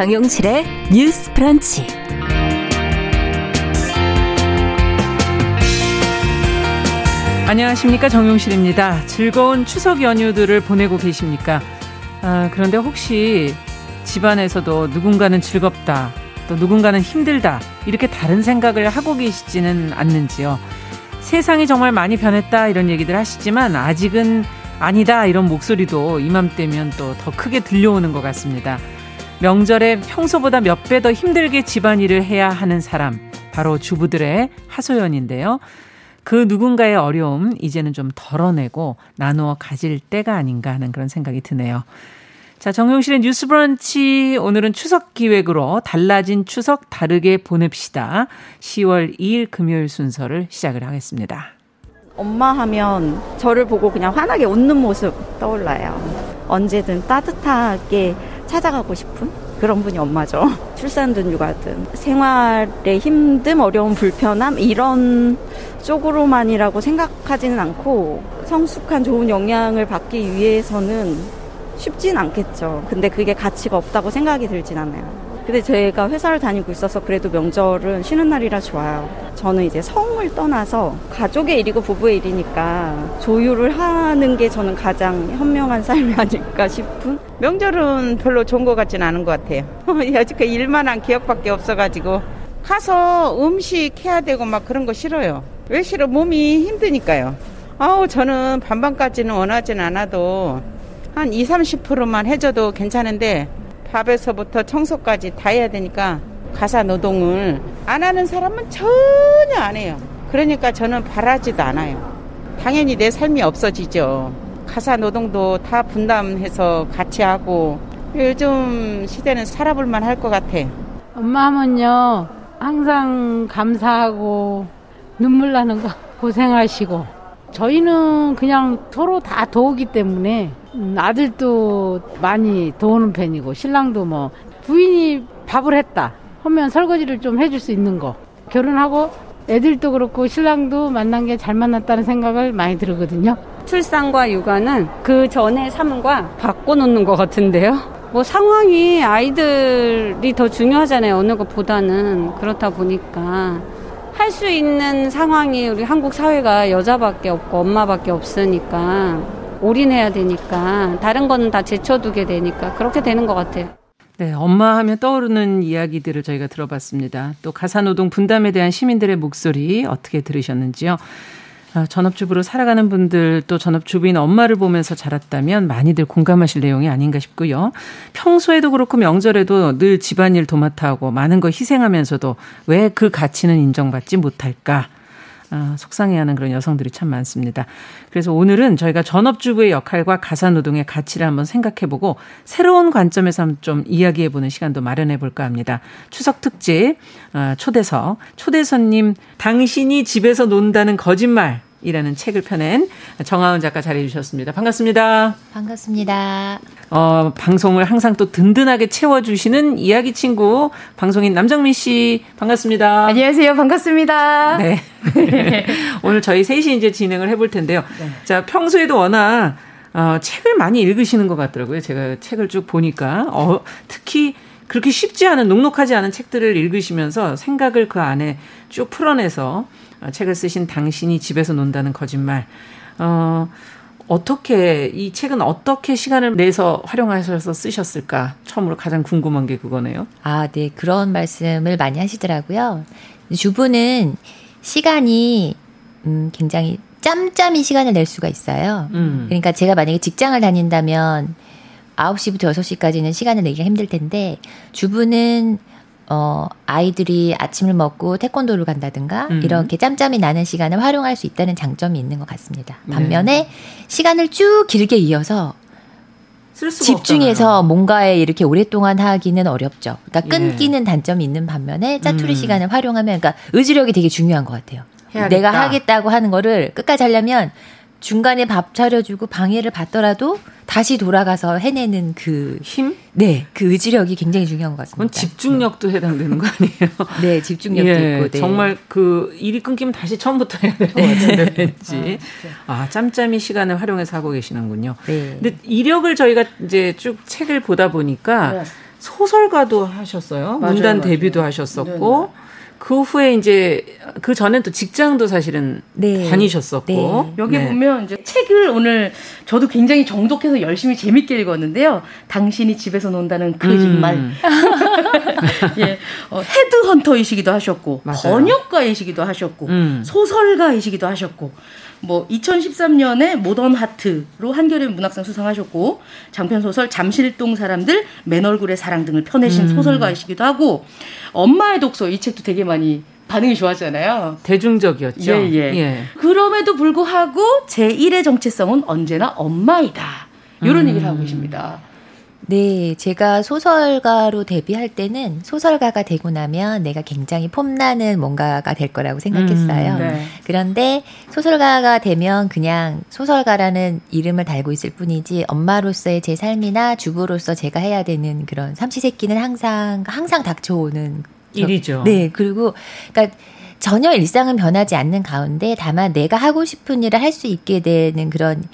정용실의 뉴스 프런치. 안녕하십니까 정용실입니다. 즐거운 추석 연휴들을 보내고 계십니까? 아, 그런데 혹시 집안에서도 누군가는 즐겁다, 또 누군가는 힘들다 이렇게 다른 생각을 하고 계시지는 않는지요? 세상이 정말 많이 변했다 이런 얘기들 하시지만 아직은 아니다 이런 목소리도 이맘때면 또 더 크게 들려오는 것 같습니다. 명절에 평소보다 몇 배 더 힘들게 집안일을 해야 하는 사람 바로 주부들의 하소연인데요. 그 누군가의 어려움 이제는 좀 덜어내고 나누어 가질 때가 아닌가 하는 그런 생각이 드네요. 자, 정용실의 뉴스 브런치 오늘은 추석 기획으로 달라진 추석 다르게 보냅시다. 10월 2일 금요일 순서를 시작을 하겠습니다. 엄마 하면 저를 보고 그냥 환하게 웃는 모습 떠올라요. 언제든 따뜻하게 찾아가고 싶은 그런 분이 엄마죠. 출산든 육아든 생활의 힘듦, 어려움, 불편함 이런 쪽으로만이라고 생각하지는 않고 성숙한 좋은 영향을 받기 위해서는 쉽진 않겠죠. 근데 그게 가치가 없다고 생각이 들진 않아요. 근데 제가 회사를 다니고 있어서 그래도 명절은 쉬는 날이라 좋아요. 저는 이제 성을 떠나서 가족의 일이고 부부의 일이니까 조율을 하는 게 저는 가장 현명한 삶이 아닐까 싶은? 명절은 별로 좋은 것 같지는 않은 것 같아요. 여지껏 일만한 기억밖에 없어가지고 가서 음식 해야 되고 막 그런 거 싫어요. 왜 싫어? 몸이 힘드니까요. 아우 저는 반반까지는 원하진 않아도 한 2, 30%만 해줘도 괜찮은데 밥에서부터 청소까지 다 해야 되니까 가사 노동을 안 하는 사람은 전혀 안 해요. 그러니까 저는 바라지도 않아요. 당연히 내 삶이 없어지죠. 가사 노동도 다 분담해서 같이 하고 요즘 시대는 살아볼 만 할 것 같아. 엄마 하면요 항상 감사하고 눈물 나는 거 고생하시고 저희는 그냥 서로 다 도우기 때문에 음, 아들도 많이 도우는 편이고 신랑도 뭐 부인이 밥을 했다 하면 설거지를 좀 해줄 수 있는 거 결혼하고 애들도 그렇고 신랑도 만난 게 잘 만났다는 생각을 많이 들거든요. 출산과 육아는 그 전의 삶과 바꿔놓는 것 같은데요. 뭐 상황이 아이들이 더 중요하잖아요. 어느 것보다는 그렇다 보니까 할 수 있는 상황이 우리 한국 사회가 여자밖에 없고 엄마밖에 없으니까 올인해야 되니까 다른 거는 다 제쳐두게 되니까 그렇게 되는 것 같아요. 네, 엄마 하면 떠오르는 이야기들을 저희가 들어봤습니다. 또 가사노동 분담에 대한 시민들의 목소리 어떻게 들으셨는지요? 아, 전업주부로 살아가는 분들 또 전업주부인 엄마를 보면서 자랐다면 많이들 공감하실 내용이 아닌가 싶고요. 평소에도 그렇고 명절에도 늘 집안일 도맡아 하고 많은 거 희생하면서도 왜 그 가치는 인정받지 못할까? 아, 속상해하는 그런 여성들이 참 많습니다. 그래서 오늘은 저희가 전업주부의 역할과 가사노동의 가치를 한번 생각해보고 새로운 관점에서 좀 이야기해보는 시간도 마련해볼까 합니다. 추석 특집 아, 초대석 초대선님 당신이 집에서 논다는 거짓말 이라는 책을 펴낸 정하은 작가 자리해 주셨습니다. 반갑습니다. 반갑습니다. 어, 방송을 항상 또 든든하게 채워주시는 이야기 친구, 방송인 남정민 씨, 반갑습니다. 안녕하세요. 반갑습니다. 네. 오늘 저희 셋이 이제 진행을 해볼 텐데요. 네. 자, 평소에도 워낙, 어, 책을 많이 읽으시는 것 같더라고요. 제가 책을 쭉 보니까. 어, 특히 그렇게 쉽지 않은, 녹록하지 않은 책들을 읽으시면서 생각을 그 안에 쭉 풀어내서 어, 책을 쓰신 당신이 집에서 논다는 거짓말. 어, 어떻게 이 책은 어떻게 시간을 내서 활용하셔서 쓰셨을까? 처음으로 가장 궁금한 게 그거네요. 아, 네. 그런 말씀을 많이 하시더라고요. 주부는 시간이 음, 굉장히 짬짬이 시간을 낼 수가 있어요. 음. 그러니까 제가 만약에 직장을 다닌다면 9시부터 6시까지는 시간을 내기가 힘들 텐데 주부는 어, 아이들이 아침을 먹고 태권도를 간다든가 음. 이렇게 짬짬이 나는 시간을 활용할 수 있다는 장점이 있는 것 같습니다. 네. 반면에 네. 시간을 쭉 길게 이어서 집중해서 없잖아요. 뭔가에 이렇게 오랫동안 하기는 어렵죠. 그러니까 예. 끊기는 예. 단점이 있는 반면에 짜투리 음. 시간을 활용하면 그러니까 의지력이 되게 중요한 것 같아요. 해야겠다. 내가 하겠다고 하는 거를 끝까지 하려면 중간에 밥 차려주고 방해를 받더라도 다시 돌아가서 해내는 그 힘? 네, 그 의지력이 굉장히 중요한 것 같습니다. 그건 집중력도 네. 해당되는 거 아니에요? 네, 집중력도 예, 있고. 네. 정말 그 일이 끊기면 다시 처음부터 해야 될 것 같은데 왠지. 아, 아, 짬짬이 시간을 활용해서 하고 계시는군요. 네. 근데 이력을 저희가 이제 쭉 책을 보다 보니까 네. 소설가도 하셨어요. 맞아요, 문단 맞아요. 데뷔도 하셨었고 네네. 그 후에 이제 그 전엔 또 직장도 사실은 네. 다니셨었고 네. 여기 네. 보면 이제 책을 오늘 저도 굉장히 정독해서 열심히 재밌게 읽었는데요. 당신이 집에서 논다는 거짓말. 음. 예, 어, 헤드헌터이시기도 하셨고 맞아요. 번역가이시기도 하셨고 음. 소설가이시기도 하셨고 뭐 2013년에 모던 하트로 한겨레 문학상 수상하셨고 장편 소설 잠실동 사람들 맨 얼굴의 사랑 등을 펴내신 음. 소설가이시기도 하고 엄마의 독서 이 책도 되게 많이 반응이 좋았잖아요. 대중적이었죠. 예, 예. 예. 그럼에도 불구하고 제1의 정체성은 언제나 엄마이다. 이런 음. 얘기를 하고 계십니다. 네, 제가 소설가로 데뷔할 때는 소설가가 되고 나면 내가 굉장히 폼나는 뭔가가 될 거라고 생각했어요. 음, 네. 그런데 소설가가 되면 그냥 소설가라는 이름을 달고 있을 뿐이지 엄마로서의 제 삶이나 주부로서 제가 해야 되는 그런 삼시세끼는 항상 항상 닥쳐오는 일이죠. 네, 그리고 그러니까 전혀 일상은 변하지 않는 가운데 다만 내가 하고 싶은 일을 할 수 있게 되는 그런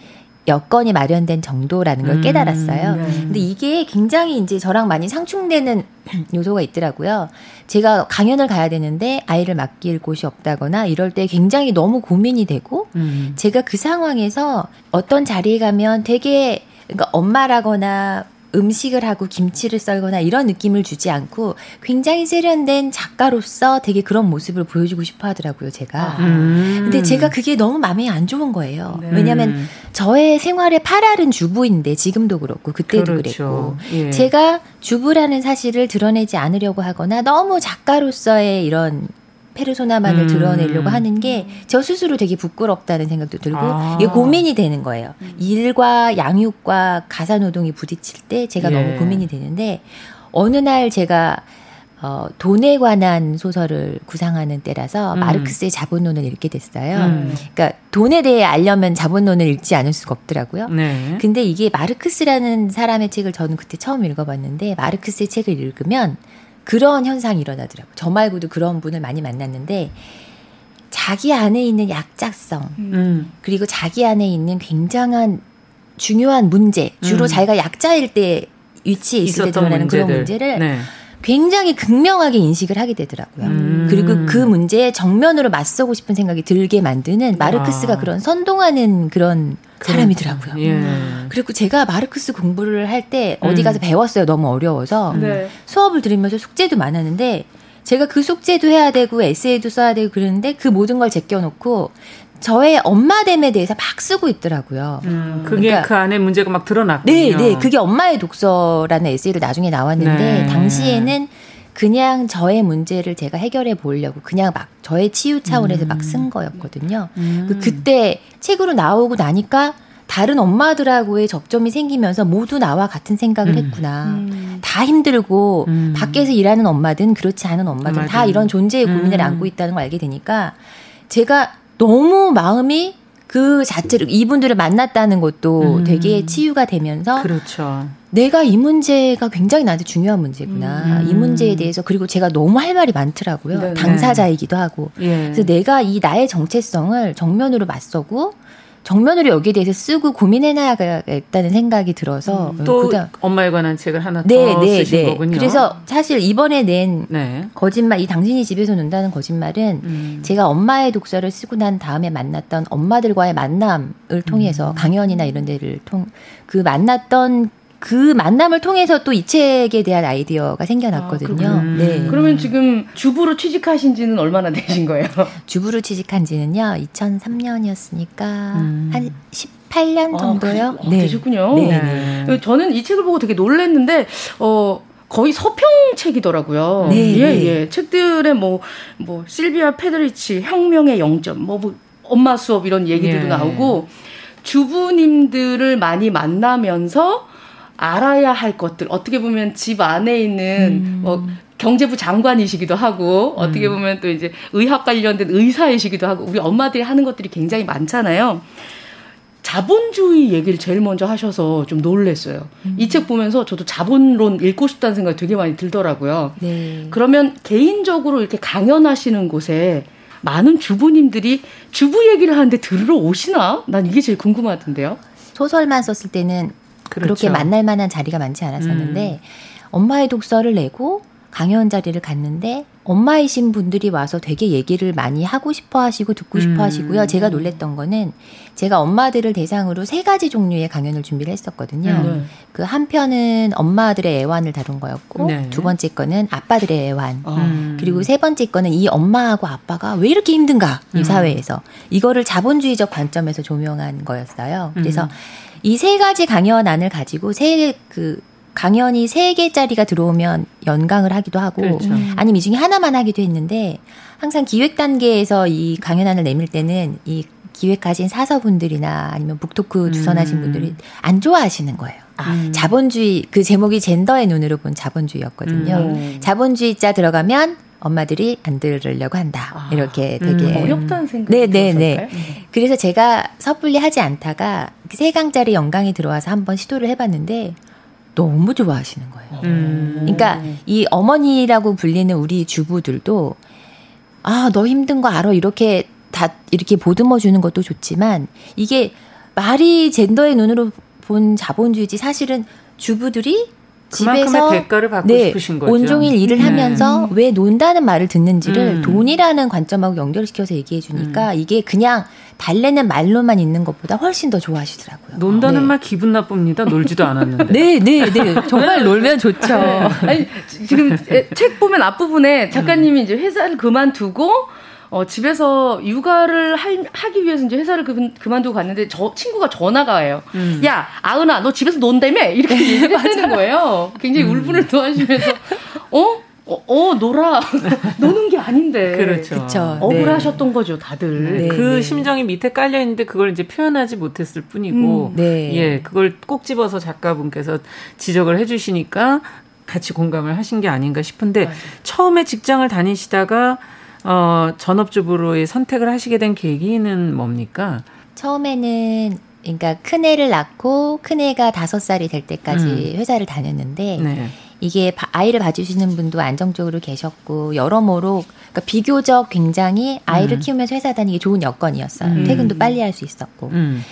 여건이 마련된 정도라는 걸 음, 깨달았어요. 네. 근데 이게 굉장히 이제 저랑 많이 상충되는 요소가 있더라고요. 제가 강연을 가야 되는데 아이를 맡길 곳이 없다거나 이럴 때 굉장히 너무 고민이 되고 음. 제가 그 상황에서 어떤 자리에 가면 되게 그러니까 엄마라거나 음식을 하고 김치를 썰거나 이런 느낌을 주지 않고 굉장히 세련된 작가로서 되게 그런 모습을 보여주고 싶어 하더라고요, 제가. 아. 음. 근데 제가 그게 너무 마음에 안 좋은 거예요. 네. 왜냐하면 저의 생활의 팔알은 주부인데 지금도 그렇고 그때도 그렇죠. 그랬고 예. 제가 주부라는 사실을 드러내지 않으려고 하거나 너무 작가로서의 이런 페르소나만을 음. 드러내려고 하는 게 저 스스로 되게 부끄럽다는 생각도 들고 아. 이게 고민이 되는 거예요. 음. 일과 양육과 가사 노동이 부딪힐 때 제가 예. 너무 고민이 되는데 어느 날 제가 어, 돈에 관한 소설을 구상하는 때라서 음. 마르크스의 자본론을 읽게 됐어요. 음. 그러니까 돈에 대해 알려면 자본론을 읽지 않을 수가 없더라고요. 네. 근데 이게 마르크스라는 사람의 책을 저는 그때 처음 읽어봤는데 마르크스의 책을 읽으면 그런 현상이 일어나더라고요. 저 말고도 그런 분을 많이 만났는데 자기 안에 있는 약자성 음. 그리고 자기 안에 있는 굉장한 중요한 문제 주로 음. 자기가 약자일 때 위치에 있을 때 드러나는 문제들. 그런 문제를 네. 굉장히 극명하게 인식을 하게 되더라고요. 음. 그리고 그 문제에 정면으로 맞서고 싶은 생각이 들게 만드는 마르크스가 아. 그런 선동하는 그런 사람이더라고요. 예. 그리고 제가 마르크스 공부를 할 때 어디 가서 음. 배웠어요. 너무 어려워서 네. 수업을 들으면서 숙제도 많았는데 제가 그 숙제도 해야 되고 에세이도 써야 되고 그러는데 그 모든 걸 제껴놓고 저의 엄마됨에 대해서 막 쓰고 있더라고요. 음, 그게 그러니까, 그 안에 문제가 막 드러났군요. 네, 네. 그게 엄마의 독서라는 에세이로 나중에 나왔는데 네. 당시에는 그냥 저의 문제를 제가 해결해 보려고 그냥 막 저의 치유 차원에서 음. 막쓴 거였거든요. 음. 그 그때 책으로 나오고 나니까 다른 엄마들하고의 접점이 생기면서 모두 나와 같은 생각을 음. 했구나. 음. 다 힘들고 음. 밖에서 일하는 엄마든 그렇지 않은 엄마든 다 이런 존재의 고민을 음. 안고 있다는 걸 알게 되니까 제가 너무 마음이 그 자체로 이분들을 만났다는 것도 음. 되게 치유가 되면서 그렇죠. 내가 이 문제가 굉장히 나한테 중요한 문제구나. 음. 이 문제에 대해서 그리고 제가 너무 할 말이 많더라고요. 네네. 당사자이기도 하고. 예. 그래서 내가 이 나의 정체성을 정면으로 맞서고 정면으로 여기에 대해서 쓰고 고민해놔야겠다는 생각이 들어서 음, 또 그다음, 엄마에 관한 책을 하나 네, 더 네, 쓰신 네. 거군요. 그래서 사실 이번에 낸 네. 거짓말 이 당신이 집에서 논다는 거짓말은 음. 제가 엄마의 독서를 쓰고 난 다음에 만났던 엄마들과의 만남을 통해서 음. 강연이나 이런 데를 통 그 만났던 그 만남을 통해서 또 이 책에 대한 아이디어가 생겨났거든요. 아, 네. 그러면 지금 주부로 취직하신 지는 얼마나 되신 거예요? 주부로 취직한 지는요, 2003년이었으니까 음. 한 18년 아, 정도요? 아, 네. 되셨군요. 네. 네. 저는 이 책을 보고 되게 놀랐는데, 어, 거의 서평 책이더라고요. 네, 예, 네. 예. 책들에 뭐, 뭐, 실비아 페드리치, 혁명의 영점, 뭐, 뭐 엄마 수업 이런 얘기들도 예. 나오고, 주부님들을 많이 만나면서 알아야 할 것들 어떻게 보면 집 안에 있는 음. 뭐 경제부 장관이시기도 하고 어떻게 음. 보면 또 이제 의학 관련된 의사이시기도 하고 우리 엄마들이 하는 것들이 굉장히 많잖아요. 자본주의 얘기를 제일 먼저 하셔서 좀 놀랬어요. 음. 이책 보면서 저도 자본론 읽고 싶다는 생각이 되게 많이 들더라고요. 네. 그러면 개인적으로 이렇게 강연하시는 곳에 많은 주부님들이 주부 얘기를 하는데 들으러 오시나? 난 이게 제일 궁금하던데요. 소설만 썼을 때는 그렇죠. 그렇게 만날 만한 자리가 많지 않았었는데 음. 엄마의 독서를 내고 강연 자리를 갔는데 엄마이신 분들이 와서 되게 얘기를 많이 하고 싶어 하시고 듣고 싶어 음. 하시고요. 제가 놀랬던 거는 제가 엄마들을 대상으로 세 가지 종류의 강연을 준비를 했었거든요. 네. 그 한 편은 엄마들의 애완을 다룬 거였고 네. 두 번째 거는 아빠들의 애완. 음. 그리고 세 번째 거는 이 엄마하고 아빠가 왜 이렇게 힘든가 이 음. 사회에서 이거를 자본주의적 관점에서 조명한 거였어요. 그래서 음. 이 세 가지 강연안을 가지고 세그 강연이 세 개짜리가 들어오면 연강을 하기도 하고 그렇죠. 아니면 이 중에 하나만 하기도 했는데 항상 기획 단계에서 이 강연안을 내밀 때는 이 기획하신 사서분들이나 아니면 북토크 주선하신 음. 분들이 안 좋아하시는 거예요. 아. 자본주의 그 제목이 젠더의 눈으로 본 자본주의였거든요. 음. 자본주의자 들어가면 엄마들이 안 들으려고 한다. 아. 이렇게 되게 음. 어렵다는 생각이 네네네. 네, 네. 그래서 제가 섣불리 하지 않다가 세 강짜리 연강이 들어와서 한번 시도를 해봤는데 너무 좋아하시는 거예요. 음. 그러니까 이 어머니라고 불리는 우리 주부들도 아, 너 힘든 거 알아. 이렇게 다 이렇게 보듬어 주는 것도 좋지만 이게 말이 젠더의 눈으로 본 자본주의지 사실은 주부들이 집에서 대가를 받고 네, 싶으신 거죠. 온종일 일을 네. 하면서 왜 논다는 말을 듣는지를 음. 돈이라는 관점하고 연결시켜서 얘기해 주니까 음. 이게 그냥 달래는 말로만 있는 것보다 훨씬 더 좋아하시더라고요. 논다는 네. 말 기분 나쁩니다. 놀지도 않았는데. 네, 네, 네. 정말 놀면 좋죠. 네. 아니, 지금 책 보면 앞부분에 작가님이 이제 회사를 그만두고 어, 집에서 육아를 할, 하기 위해서 이제 회사를 그, 그만두고 갔는데 저 친구가 전화가 와요. 음. 야, 아은아, 너 집에서 논다며? 이렇게 얘기를 하는 거예요. 굉장히 음. 울분을 토하시면서, 어? 어, 어 놀아. 노는 게 아닌데. 그렇죠. 그쵸. 억울하셨던 네. 거죠, 다들. 네, 그 네. 심정이 밑에 깔려 있는데 그걸 이제 표현하지 못했을 뿐이고, 음, 네. 예, 그걸 꼭 집어서 작가분께서 지적을 해주시니까 같이 공감을 하신 게 아닌가 싶은데 맞아. 처음에 직장을 다니시다가 어, 전업주부로의 선택을 하시게 된 계기는 뭡니까? 처음에는 그러니까 큰 애를 낳고 큰 애가 다섯 살이 될 때까지 음. 회사를 다녔는데 네. 이게 아이를 봐주시는 분도 안정적으로 계셨고 여러모로 그러니까 비교적 굉장히 아이를 음. 키우면서 회사 다니기 좋은 여건이었어요. 음. 퇴근도 빨리 할 수 있었고. 음.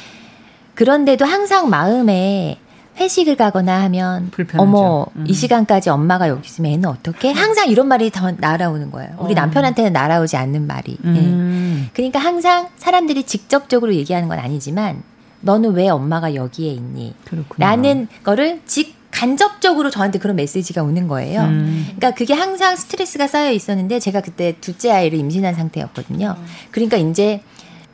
그런데도 항상 마음에 회식을 가거나 하면 불편하죠. 어머 음. 이 시간까지 엄마가 여기 있으면 애는 어떻게? 항상 이런 말이 더 날아오는 거예요. 우리 어. 남편한테는 날아오지 않는 말이. 음. 예. 그러니까 항상 사람들이 직접적으로 얘기하는 건 아니지만 너는 왜 엄마가 여기에 있니? 그렇구나. 라는 거를 직 간접적으로 저한테 그런 메시지가 오는 거예요. 음. 그러니까 그게 항상 스트레스가 쌓여 있었는데 제가 그때 둘째 아이를 임신한 상태였거든요. 음. 그러니까 이제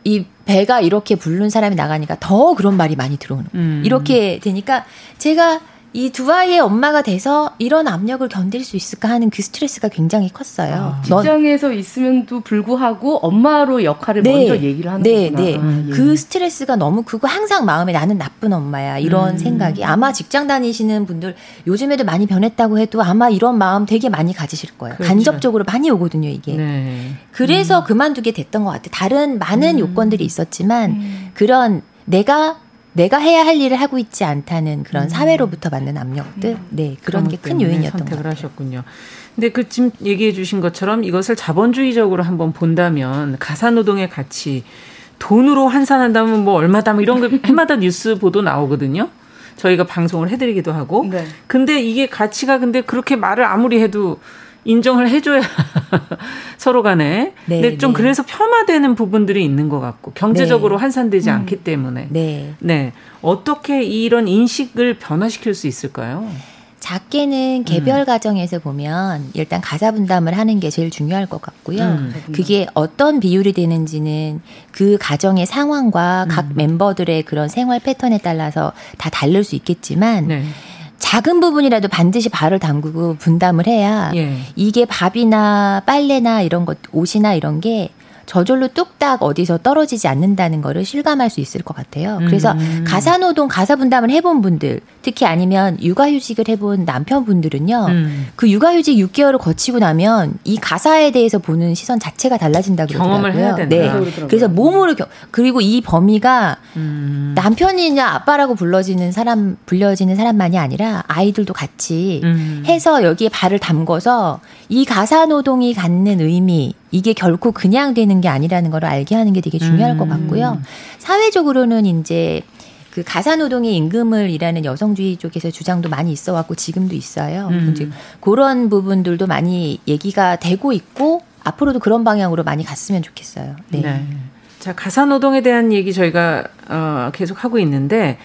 이 배가 이렇게 부른 사람이 나가니까 더 그런 말이 많이 들어오는. 음. 이렇게 되니까 제가 이 두 아이의 엄마가 돼서 이런 압력을 견딜 수 있을까 하는 그 스트레스가 굉장히 컸어요. 아, 직장에서 있으면도 불구하고 엄마로 역할을 네, 먼저 얘기를 하는 네, 거구나. 네. 아, 예. 그 스트레스가 너무 크고 항상 마음에 나는 나쁜 엄마야 이런 음. 생각이 아마 직장 다니시는 분들 요즘에도 많이 변했다고 해도 아마 이런 마음 되게 많이 가지실 거예요. 그렇죠. 간접적으로 많이 오거든요 이게. 네. 그래서 음. 그만두게 됐던 것 같아요. 다른 많은 음. 요건들이 있었지만 음. 그런 내가 내가 해야 할 일을 하고 있지 않다는 그런 음. 사회로부터 받는 압력들, 음. 네 그런 게 큰 요인이었던 선택을 하셨군요. 근데 그 지금 얘기해 주신 것처럼 이것을 자본주의적으로 한번 본다면 가사노동의 가치 돈으로 환산한다면 뭐 얼마다 뭐 이런 거 해마다 뉴스 보도 나오거든요. 저희가 방송을 해드리기도 하고. 네. 근데 이게 가치가 근데 그렇게 말을 아무리 해도 인정을 해줘야 서로 간에. 네, 근데 좀 네. 그래서 폄하되는 부분들이 있는 것 같고 경제적으로 네. 환산되지 음. 않기 때문에. 네. 네. 어떻게 이런 인식을 변화시킬 수 있을까요? 작게는 개별 음. 가정에서 보면 일단 가사 분담을 하는 게 제일 중요할 것 같고요. 음. 그게 어떤 비율이 되는지는 그 가정의 상황과 음. 각 멤버들의 그런 생활 패턴에 따라서 다 다를 수 있겠지만 네. 작은 부분이라도 반드시 발을 담그고 분담을 해야 예. 이게 밥이나 빨래나 이런 것 옷이나 이런 게 저절로 뚝딱 어디서 떨어지지 않는다는 거를 실감할 수 있을 것 같아요. 그래서 음. 가사노동, 가사분담을 해본 분들, 특히 아니면 육아휴직을 해본 남편분들은요, 음. 그 육아휴직 6개월을 거치고 나면 이 가사에 대해서 보는 시선 자체가 달라진다 그러더라고요. 경험을 해야 된다. 네. 그래서 몸으로 겨, 그리고 이 범위가 음. 남편이냐 아빠라고 불러지는 사람 불려지는 사람만이 아니라 아이들도 같이 음. 해서 여기에 발을 담궈서 이 가사 노동이 갖는 의미 이게 결코 그냥 되는 게 아니라는 걸 알게 하는 게 되게 중요할 음. 것 같고요. 사회적으로는 이제 그 가사 노동의 임금을 일하는 여성주의 쪽에서 주장도 많이 있어 왔고 지금도 있어요. 음. 이제 그런 부분들도 많이 얘기가 되고 있고 앞으로도 그런 방향으로 많이 갔으면 좋겠어요. 네. 네. 자, 가사 노동에 대한 얘기 저희가 어, 계속 하고 있는데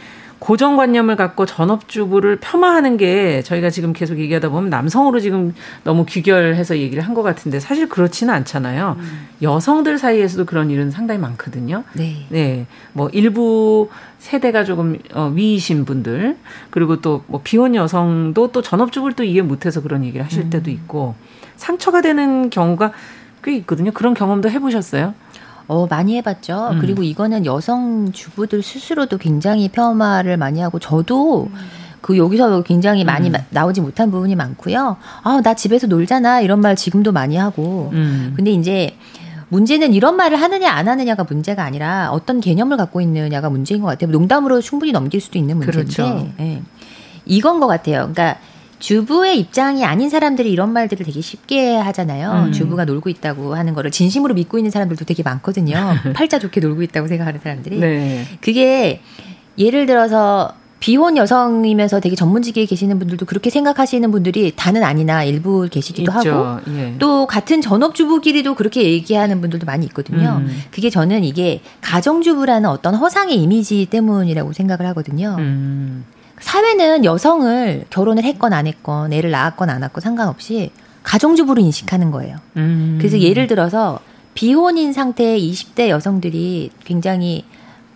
고정관념을 갖고 전업주부를 폄하하는 게 저희가 지금 계속 얘기하다 보면 남성으로 지금 너무 규결해서 얘기를 한 것 같은데 사실 그렇지는 않잖아요. 음. 여성들 사이에서도 그런 일은 상당히 많거든요. 네. 네. 뭐 일부 세대가 조금 어, 위이신 분들 그리고 또 뭐 비혼 여성도 또 전업주부를 또 이해 못해서 그런 얘기를 하실 음. 때도 있고 상처가 되는 경우가 꽤 있거든요. 그런 경험도 해보셨어요? 어, 많이 해봤죠. 음. 그리고 이거는 여성 주부들 스스로도 굉장히 폄하를 많이 하고 저도 음. 그 여기서 굉장히 많이 음. 나오지 못한 부분이 많고요. 아, 나 집에서 놀잖아. 이런 말 지금도 많이 하고. 음. 근데 이제 문제는 이런 말을 하느냐 안 하느냐가 문제가 아니라 어떤 개념을 갖고 있느냐가 문제인 것 같아요. 농담으로 충분히 넘길 수도 있는 문제인데 그렇죠. 예. 이건 것 같아요. 그러니까 주부의 입장이 아닌 사람들이 이런 말들을 되게 쉽게 하잖아요. 음. 주부가 놀고 있다고 하는 거를 진심으로 믿고 있는 사람들도 되게 많거든요. 팔자 좋게 놀고 있다고 생각하는 사람들이. 네. 그게 예를 들어서 비혼 여성이면서 되게 전문직에 계시는 분들도 그렇게 생각하시는 분들이 다는 아니나 일부 계시기도 있죠. 하고 예. 또 같은 전업주부끼리도 그렇게 얘기하는 분들도 많이 있거든요. 음. 그게 저는 이게 가정주부라는 어떤 허상의 이미지 때문이라고 생각을 하거든요. 음. 사회는 여성을 결혼을 했건 안 했건 애를 낳았건 안 낳건 상관없이 가정주부로 인식하는 거예요. 음. 그래서 예를 들어서 비혼인 상태의 20대 여성들이 굉장히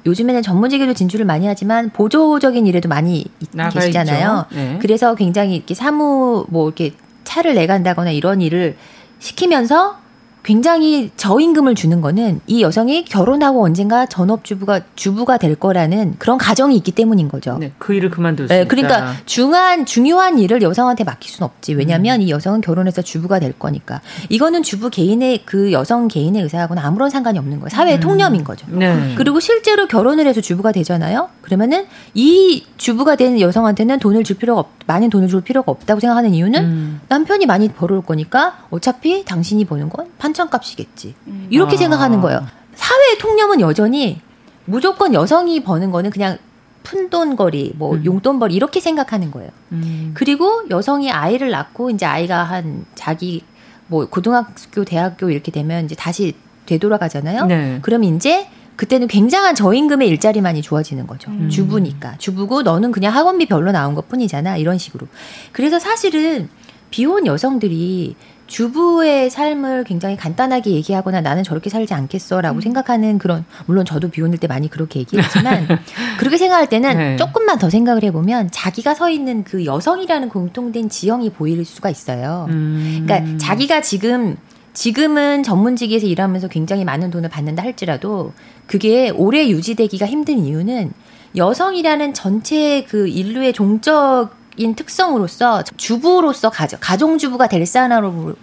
요즘에는 전문직에도 진출을 많이 하지만 보조적인 일에도 많이 계시잖아요. 네. 그래서 굉장히 이렇게 사무 뭐 이렇게 차를 내간다거나 이런 일을 시키면서 굉장히 저임금을 주는 거는 이 여성이 결혼하고 언젠가 전업주부가 주부가 될 거라는 그런 가정이 있기 때문인 거죠. 네, 그 일을 그만둘 수 네, 그러니까 중요한 중요한 일을 여성한테 맡길 수는 없지. 왜냐하면 음. 이 여성은 결혼해서 주부가 될 거니까. 이거는 주부 개인의 그 여성 개인의 의사하고는 아무런 상관이 없는 거예요. 사회의 음. 통념인 거죠. 네. 그리고 실제로 결혼을 해서 주부가 되잖아요. 그러면은 이 주부가 된 여성한테는 돈을 줄 필요가 없, 많은 돈을 줄 필요가 없다고 생각하는 이유는 음. 남편이 많이 벌어올 거니까 어차피 당신이 버는 건 판 천값이겠지. 음. 이렇게 아. 생각하는 거예요. 사회의 통념은 여전히 무조건 여성이 버는 거는 그냥 푼돈거리, 뭐 음. 용돈벌이 이렇게 생각하는 거예요. 음. 그리고 여성이 아이를 낳고 이제 아이가 한 자기 뭐 고등학교, 대학교 이렇게 되면 이제 다시 되돌아가잖아요. 네. 그럼 이제 그때는 굉장한 저임금의 일자리만이 좋아지는 거죠. 음. 주부니까. 주부고 너는 그냥 학원비 별로 나온 것 뿐이잖아. 이런 식으로. 그래서 사실은 비혼 여성들이 주부의 삶을 굉장히 간단하게 얘기하거나 나는 저렇게 살지 않겠어라고 음. 생각하는 그런 물론 저도 비혼일 때 많이 그렇게 얘기했지만 그렇게 생각할 때는 네. 조금만 더 생각을 해보면 자기가 서 있는 그 여성이라는 공통된 지형이 보일 수가 있어요. 음. 그러니까 자기가 지금 지금은 전문직에서 일하면서 굉장히 많은 돈을 받는다 할지라도 그게 오래 유지되기가 힘든 이유는 여성이라는 전체 그 인류의 종적 인 특성으로서 주부로서 가정 가정주부가 될 사람으로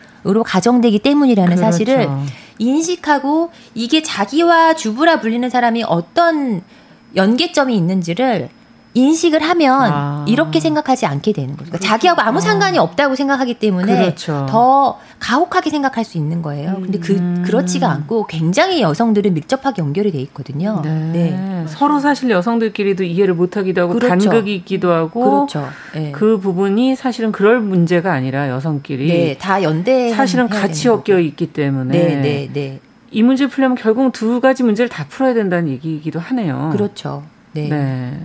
가정되기 때문이라는 그렇죠. 사실을 인식하고 이게 자기와 주부라 불리는 사람이 어떤 연계점이 있는지를 인식을 하면 아. 이렇게 생각하지 않게 되는 거죠. 그러니까 자기하고 아무 상관이 없다고 생각하기 때문에 그렇죠. 더 가혹하게 생각할 수 있는 거예요. 근데 그 음. 그렇지가 않고 굉장히 여성들은 밀접하게 연결이 돼 있거든요. 네. 네. 서로 사실 여성들끼리도 이해를 못 하기도 하고 그렇죠. 간극이 있기도 하고 그렇죠. 네. 그 부분이 사실은 그럴 문제가 아니라 여성끼리 네, 다 연대 사실은 같이 엮여 있기 때문에 네, 네, 네. 이 문제 풀려면 결국 두 가지 문제를 다 풀어야 된다는 얘기이기도 하네요. 그렇죠. 네. 네.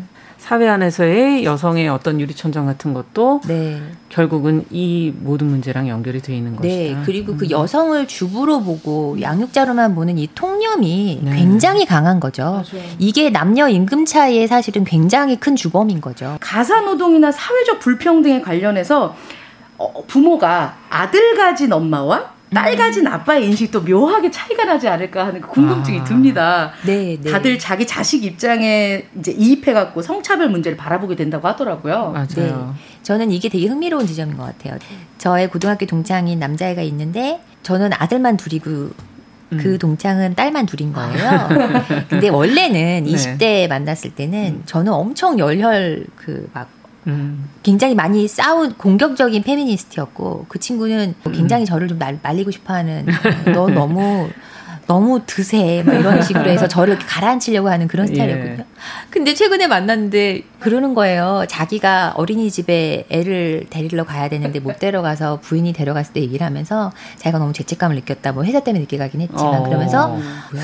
사회 안에서의 여성의 어떤 유리천장 같은 것도 네. 결국은 이 모든 문제랑 연결이 돼 있는 네. 것이다. 그리고 그 음. 여성을 주부로 보고 양육자로만 보는 이 통념이 네. 굉장히 강한 거죠. 맞아요. 이게 남녀 임금 차이에 사실은 굉장히 큰 주범인 거죠. 가사 노동이나 사회적 불평등에 관련해서 어, 부모가 아들 가진 엄마와 딸 가진 아빠의 인식도 묘하게 차이가 나지 않을까 하는 그 궁금증이 아. 듭니다. 네, 네. 다들 자기 자식 입장에 이제 이입해갖고 성차별 문제를 바라보게 된다고 하더라고요. 맞아요. 네. 저는 이게 되게 흥미로운 지점인 것 같아요. 저의 고등학교 동창인 남자애가 있는데 저는 아들만 둘이고 그 음. 동창은 딸만 둘인 거예요. 근데 원래는 20대 네. 만났을 때는 음. 저는 엄청 열혈 그막 음. 굉장히 많이 싸운 공격적인 페미니스트였고 그 친구는 음. 굉장히 저를 좀 날, 말리고 싶어하는 너 너무 너무 드세 막 이런 식으로 해서 저를 가라앉히려고 하는 그런 예. 스타일이었거든요. 예. 근데 최근에 만났는데 그러는 거예요. 자기가 어린이집에 애를 데리러 가야 되는데 못 데려가서 부인이 데려갔을 때 얘기를 하면서 자기가 너무 죄책감을 느꼈다. 뭐 회사 때문에 늦게 가긴 했지만 어. 그러면서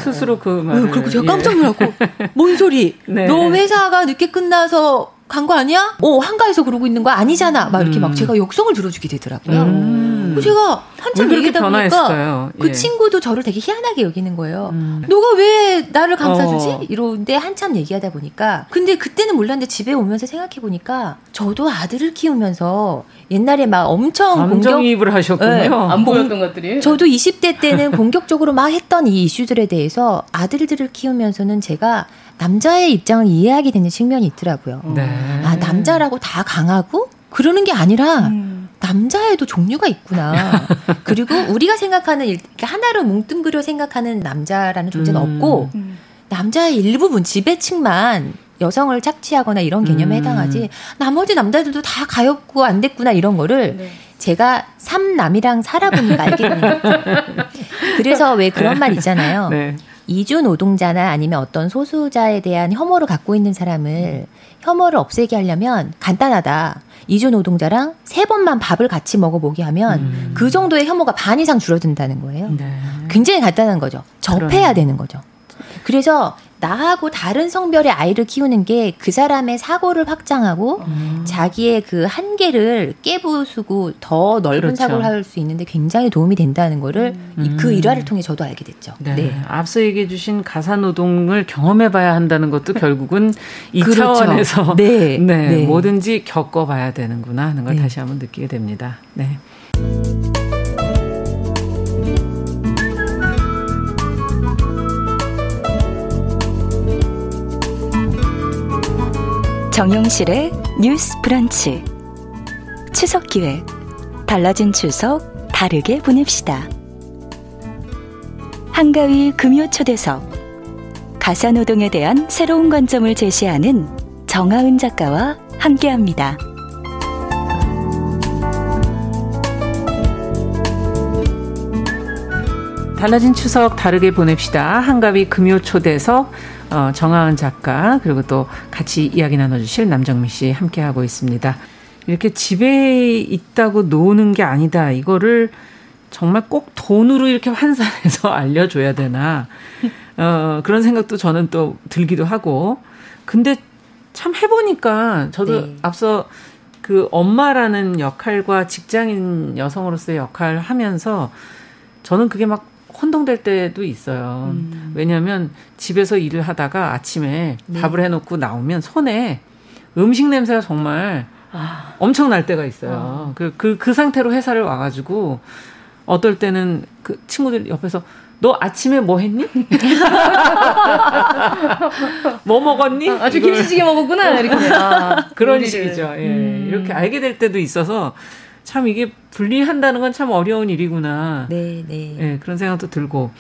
스스로 그 말을 어, 그리고 제가 깜짝 놀랐고 뭔 소리? 네. 너 회사가 늦게 끝나서 간거 아니야? 어 한가해서 그러고 있는 거 아니잖아. 막 이렇게 음. 막 제가 역성을 들어주게 되더라고요. 음. 제가 한참 얘기하다 보니까 그 예. 친구도 저를 되게 희한하게 여기는 거예요. 음. 너가 왜 나를 감싸주지? 어. 이러는데 한참 얘기하다 보니까 근데 그때는 몰랐는데 집에 오면서 생각해 보니까 저도 아들을 키우면서 옛날에 막 엄청 공격입을 하셨군요. 네. 안 보였던 것들이. 저도 20대 때는 공격적으로 막 했던 이 이슈들에 대해서 아들들을 키우면서는 제가 남자의 입장을 이해하게 되는 측면이 있더라고요. 네. 아, 남자라고 다 강하고 그러는 게 아니라 음. 남자에도 종류가 있구나. 그리고 우리가 생각하는 하나로 뭉뚱그려 생각하는 남자라는 존재는 음. 없고 음. 남자의 일부분 지배층만 여성을 착취하거나 이런 개념에 음. 해당하지 나머지 남자들도 다 가엾고 안 됐구나 이런 거를 네. 제가 삼남이랑 살아보니까 알게 됩니다. 그래서 왜 그런 말 있잖아요. 네. 이주 노동자나 아니면 어떤 소수자에 대한 혐오를 갖고 있는 사람을 혐오를 없애게 하려면 간단하다. 이주 노동자랑 세 번만 밥을 같이 먹어보게 하면 음. 그 정도의 혐오가 반 이상 줄어든다는 거예요. 네. 굉장히 간단한 거죠. 접해야 그러네. 되는 거죠. 그래서 나하고 다른 성별의 아이를 키우는 게 그 사람의 사고를 확장하고 음. 자기의 그 한계를 깨부수고 더 넓은 그렇죠. 사고를 할 수 있는데 굉장히 도움이 된다는 거를 음. 그 일화를 통해 저도 알게 됐죠. 네. 네. 앞서 얘기해 주신 가사 노동을 경험해 봐야 한다는 것도 결국은 이 그렇죠. 차원에서 네. 네. 네. 뭐든지 겪어 봐야 되는구나 하는 걸 네. 다시 한번 느끼게 됩니다. 네. 정용실의 뉴스 브런치. 추석 기획. 달라진 추석 다르게 보냅시다. 한가위 금요 초대석. 가사 노동에 대한 새로운 관점을 제시하는 정하은 작가와 함께 합니다. 달라진 추석 다르게 보냅시다. 한가위 금요 초대석. 어, 정하은 작가 그리고 또 같이 이야기 나눠주실 남정미 씨 함께하고 있습니다. 이렇게 집에 있다고 노는 게 아니다. 이거를 정말 꼭 돈으로 이렇게 환산해서 알려줘야 되나. 어, 그런 생각도 저는 또 들기도 하고. 근데 참 해보니까 저도 네. 앞서 그 엄마라는 역할과 직장인 여성으로서의 역할을 하면서 저는 그게 막 혼동될 때도 있어요. 음. 왜냐하면 집에서 일을 하다가 아침에 네. 밥을 해놓고 나오면 손에 음식 냄새가 정말 아. 엄청 날 때가 있어요. 아. 그, 그, 그 상태로 회사를 와가지고 어떨 때는 그 친구들 옆에서 너 아침에 뭐 했니? 뭐 먹었니? 아, 주 김치찌개 먹었구나. 이렇게. 아, 그런 식이죠. 예. 음. 이렇게 알게 될 때도 있어서 참 이게 분리한다는 건 참 어려운 일이구나. 네, 네. 네, 그런 생각도 들고.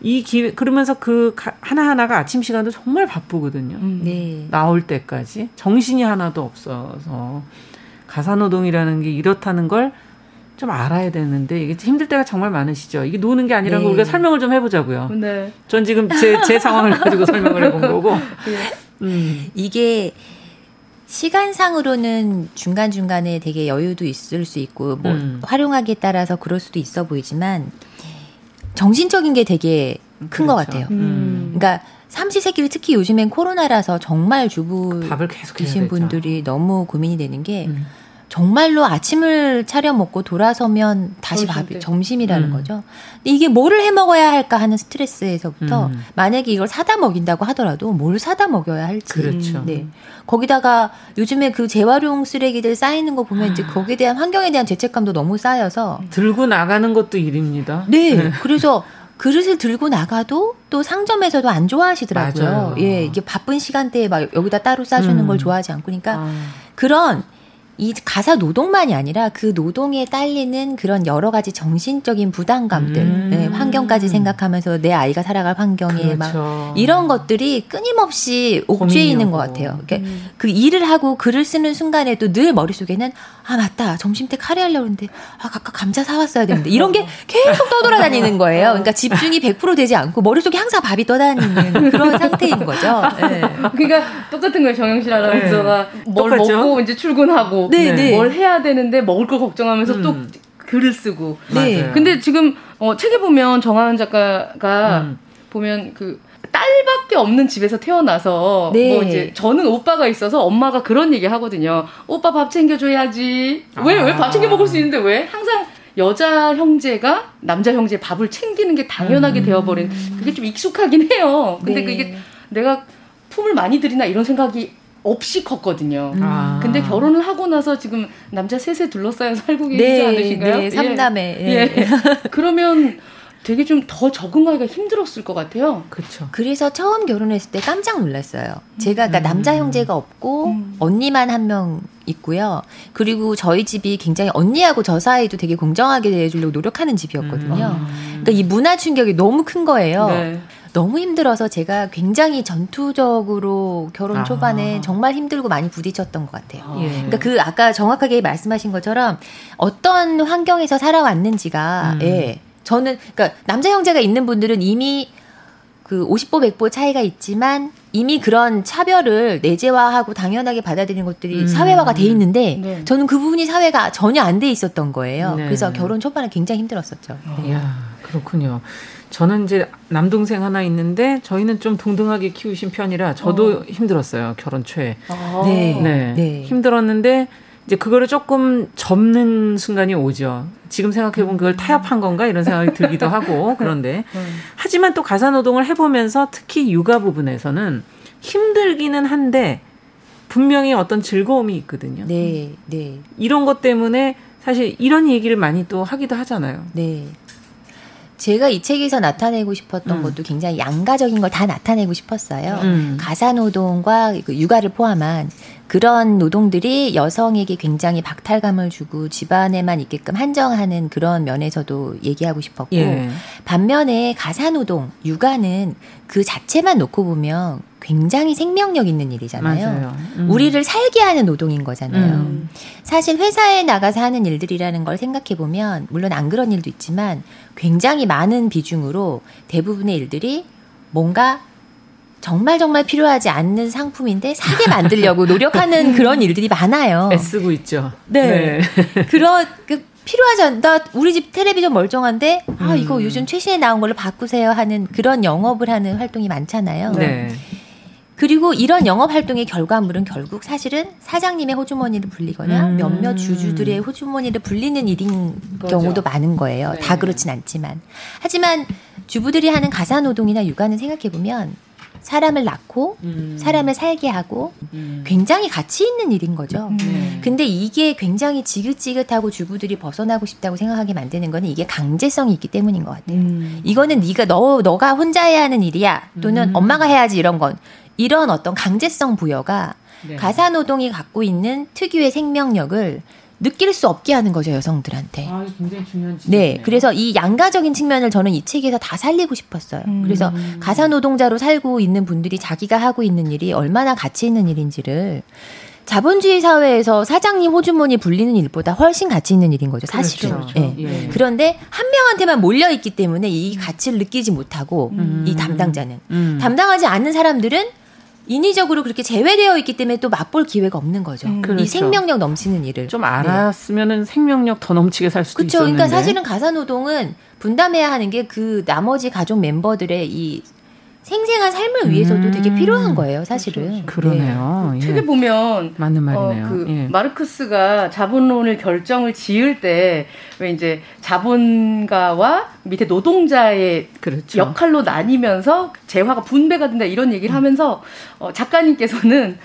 이 기회, 그러면서 그 하나하나가 아침 시간도 정말 바쁘거든요. 음. 네. 나올 때까지. 정신이 하나도 없어서. 가사노동이라는 게 이렇다는 걸 좀 알아야 되는데 이게 힘들 때가 정말 많으시죠. 이게 노는 게 아니라는 네. 걸 우리가 설명을 좀 해보자고요. 네. 전 지금 제, 제 상황을 가지고 설명을 해본 거고. 네. 음. 이게 시간상으로는 중간중간에 되게 여유도 있을 수 있고, 뭐, 음. 활용하기에 따라서 그럴 수도 있어 보이지만, 정신적인 게 되게 큰것 그렇죠. 같아요. 음. 그러니까, 삼시세끼를 특히 요즘엔 코로나라서 정말 주부 밥을 계속 계신 분들이 너무 고민이 되는 게, 음. 정말로 아침을 차려 먹고 돌아서면 다시 밥이 점심이라는 음. 거죠. 근데 이게 뭐를 해 먹어야 할까 하는 스트레스에서부터 음. 만약에 이걸 사다 먹인다고 하더라도 뭘 사다 먹여야 할지. 그렇죠. 네. 거기다가 요즘에 그 재활용 쓰레기들 쌓이는 거 보면 이제 거기에 대한 환경에 대한 죄책감도 너무 쌓여서 들고 나가는 것도 일입니다. 네. 네. 그래서 그릇을 들고 나가도 또 상점에서도 안 좋아하시더라고요. 맞아요. 예, 이게 바쁜 시간대에 막 여기다 따로 싸주는 음. 걸 좋아하지 않고 그러니까 아. 그런 이 가사 노동만이 아니라 그 노동에 딸리는 그런 여러 가지 정신적인 부담감들, 음. 네, 환경까지 생각하면서 내 아이가 살아갈 환경에 그렇죠. 막 이런 것들이 끊임없이 옥죄 있는 것 같아요. 그러니까 음. 그 일을 하고 글을 쓰는 순간에도 늘 머릿속에는 아 맞다 점심 때 카레 하려고 했는데 아 각각 감자 사왔어야 되는데 이런 게 계속 떠돌아다니는 거예요. 그러니까 집중이 100% 되지 않고 머릿속에 항상 밥이 떠다니는 그런 상태인 거죠. 네. 그러니까 똑같은 거예요 정영실 아나운서가 네. 뭘 똑같죠? 먹고 이제 출근하고 네, 네. 뭘 해야 되는데 먹을 걸 걱정하면서 음. 또 글을 쓰고. 네. 근데 지금 어, 책에 보면 정하은 작가가 음. 보면 그 딸밖에 없는 집에서 태어나서 네. 뭐 이제 저는 오빠가 있어서 엄마가 그런 얘기 하거든요. 오빠 밥 챙겨줘야지. 왜 왜 밥 챙겨 먹을 수 있는데 왜 항상 여자 형제가 남자 형제 밥을 챙기는 게 당연하게 음. 되어버린 그게 좀 익숙하긴 해요. 근데 네. 그게 내가 품을 많이 들이나 이런 생각이 없이 컸거든요. 음. 아. 근데 결혼을 하고 나서 지금 남자 셋에 둘러싸여 살고 계시지 네, 않으신가요? 네, 삼남매. 예. 예. 그러면 되게 좀 더 적응하기가 힘들었을 것 같아요. 그렇죠. 그래서 처음 결혼했을 때 깜짝 놀랐어요. 제가 그러니까 음. 남자 형제가 없고 음. 언니만 한 명 있고요. 그리고 저희 집이 굉장히 언니하고 저 사이도 되게 공정하게 대해주려고 노력하는 집이었거든요. 음. 그러니까 이 문화 충격이 너무 큰 거예요. 네. 너무 힘들어서 제가 굉장히 전투적으로 결혼 아. 초반에 정말 힘들고 많이 부딪혔던 것 같아요. 아. 예. 그러니까 그 아까 정확하게 말씀하신 것처럼 어떤 환경에서 살아왔는지가 음. 예. 저는 그러니까 남자 형제가 있는 분들은 이미 그 50보 100보 차이가 있지만 이미 그런 차별을 내재화하고 당연하게 받아들이는 것들이 음. 사회화가 돼 있는데 네. 저는 그 부분이 사회가 전혀 안 돼 있었던 거예요. 네. 그래서 결혼 초반에 굉장히 힘들었었죠. 네. 이야, 그렇군요. 저는 이제 남동생 하나 있는데 저희는 좀 동등하게 키우신 편이라 저도 어. 힘들었어요. 결혼 초에. 아. 네. 네. 네. 힘들었는데 이제 그거를 조금 접는 순간이 오죠. 지금 생각해 보면 그걸 타협한 건가 이런 생각이 들기도 하고 그런데 음. 하지만 또 가사 노동을 해보면서 특히 육아 부분에서는 힘들기는 한데 분명히 어떤 즐거움이 있거든요. 네, 네. 이런 것 때문에 사실 이런 얘기를 많이 또 하기도 하잖아요. 네. 제가 이 책에서 나타내고 싶었던 음. 것도 굉장히 양가적인 걸 다 나타내고 싶었어요. 음. 가사 노동과 그 육아를 포함한 그런 노동들이 여성에게 굉장히 박탈감을 주고 집안에만 있게끔 한정하는 그런 면에서도 얘기하고 싶었고 예. 반면에 가사 노동, 육아는 그 자체만 놓고 보면 굉장히 생명력 있는 일이잖아요. 음. 우리를 살게 하는 노동인 거잖아요. 음. 사실 회사에 나가서 하는 일들이라는 걸 생각해 보면 물론 안 그런 일도 있지만 굉장히 많은 비중으로 대부분의 일들이 뭔가 정말 정말 필요하지 않는 상품인데 사게 만들려고 노력하는 그런 일들이 많아요. 애쓰고 있죠. 네. 네. 그런 그 필요하지 않나 우리 집 텔레비전 멀쩡한데 아 이거 음. 요즘 최신에 나온 걸로 바꾸세요 하는 그런 영업을 하는 활동이 많잖아요. 네. 그리고 이런 영업 활동의 결과물은 결국 사실은 사장님의 호주머니를 불리거나 음. 몇몇 주주들의 호주머니를 불리는 일인 그렇죠. 경우도 많은 거예요. 네. 다 그렇진 않지만. 하지만 주부들이 하는 가사 노동이나 육아는 생각해 보면 사람을 낳고 음. 사람을 살게 하고 음. 굉장히 가치 있는 일인 거죠. 음. 근데 이게 굉장히 지긋지긋하고 주부들이 벗어나고 싶다고 생각하게 만드는 거는 이게 강제성이 있기 때문인 것 같아요. 음. 이거는 네가 너 너가 혼자 해야 하는 일이야 또는 음. 엄마가 해야지 이런 건 이런 어떤 강제성 부여가 네. 가사 노동이 갖고 있는 특유의 생명력을 느낄 수 없게 하는 거죠 여성들한테. 아, 굉장히 중요한 네, 그래서 이 양가적인 측면을 저는 이 책에서 다 살리고 싶었어요. 음. 그래서 가사 노동자로 살고 있는 분들이 자기가 하고 있는 일이 얼마나 가치 있는 일인지를 자본주의 사회에서 사장님 호주머니 불리는 일보다 훨씬 가치 있는 일인 거죠, 사실은. 그렇죠, 그렇죠. 예. 예. 그런데 한 명한테만 몰려 있기 때문에 이 가치를 느끼지 못하고 음. 이 담당자는 음. 담당하지 않는 사람들은 인위적으로 그렇게 제외되어 있기 때문에 또 맛볼 기회가 없는 거죠. 음, 그렇죠. 이 생명력 넘치는 일을 좀 알았으면은 네. 생명력 더 넘치게 살 수도 그렇죠. 있었는데. 그러니까 사실은 가사 노동은 분담해야 하는 게 그 나머지 가족 멤버들의 이 생생한 삶을 위해서도 음. 되게 필요한 거예요, 사실은. 그렇죠. 그러네요. 네. 예. 책에 보면 맞는 말이네요. 어, 그 예. 마르크스가 자본론을 결정을 지을 때 왜 이제 자본가와 밑에 노동자의 그렇죠. 역할로 나뉘면서 재화가 분배가 된다 이런 얘기를 음. 하면서 어, 작가님께서는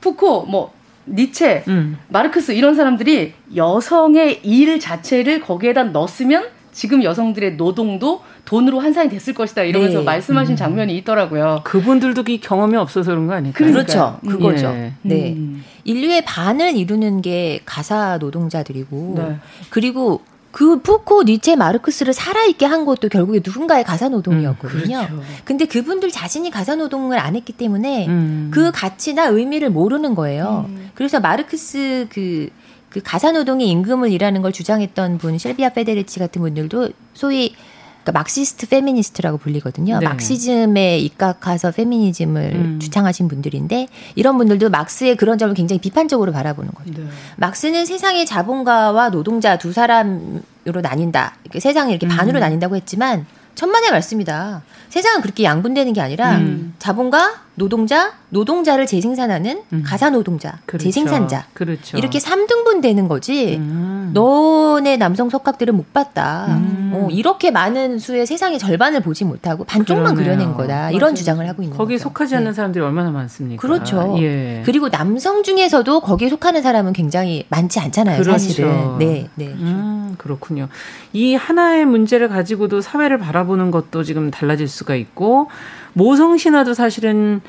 푸코 뭐 니체, 음. 마르크스 이런 사람들이 여성의 일 자체를 거기에다 넣었으면 지금 여성들의 노동도 돈으로 환산이 됐을 것이다 이러면서 네. 말씀하신 음. 장면이 있더라고요. 그분들도 이 경험이 없어서 그런 거 아닐까요? 그렇죠. 음. 그거죠. 예. 네. 음. 인류의 반을 이루는 게 가사 노동자들이고 네. 그리고 그 푸코, 니체, 마르크스를 살아있게 한 것도 결국에 누군가의 가사 노동이었거든요. 음, 그렇죠. 근데 그분들 자신이 가사 노동을 안 했기 때문에 음. 그 가치나 의미를 모르는 거예요. 음. 그래서 마르크스 그, 그 가사 노동의 임금을 일하는 걸 주장했던 분, 실비아 페데리치 같은 분들도 소위 그러니까 막시스트 페미니스트라고 불리거든요. 네. 막시즘에 입각해서 페미니즘을 음. 주창하신 분들인데 이런 분들도 막스의 그런 점을 굉장히 비판적으로 바라보는 거죠. 네. 막스는 세상의 자본가와 노동자 두 사람으로 나뉜다. 세상이 이렇게 음. 반으로 나뉜다고 했지만 천만의 말씀이다. 세상은 그렇게 양분되는 게 아니라 음. 자본가, 노동자, 노동자를 재생산하는 음. 가사 노동자, 그렇죠. 재생산자. 그렇죠. 이렇게 3등분 되는 거지. 음. 너네 남성 석학들은 못 봤다. 음. 어, 이렇게 많은 수의 세상의 절반을 보지 못하고 반쪽만 그러네요. 그려낸 거다. 맞아요. 이런 주장을 하고 있는 거기에 거죠. 속하지 않는 네. 사람들이 얼마나 많습니까? 그렇죠. 예. 그리고 남성 중에서도 거기에 속하는 사람은 굉장히 많지 않잖아요, 그렇죠. 사실은. 네, 네. 음, 그렇군요. 이 하나의 문제를 가지고도 사회를 바라보는 것도 지금 달라질 수가 있고 모성 신화도 사실은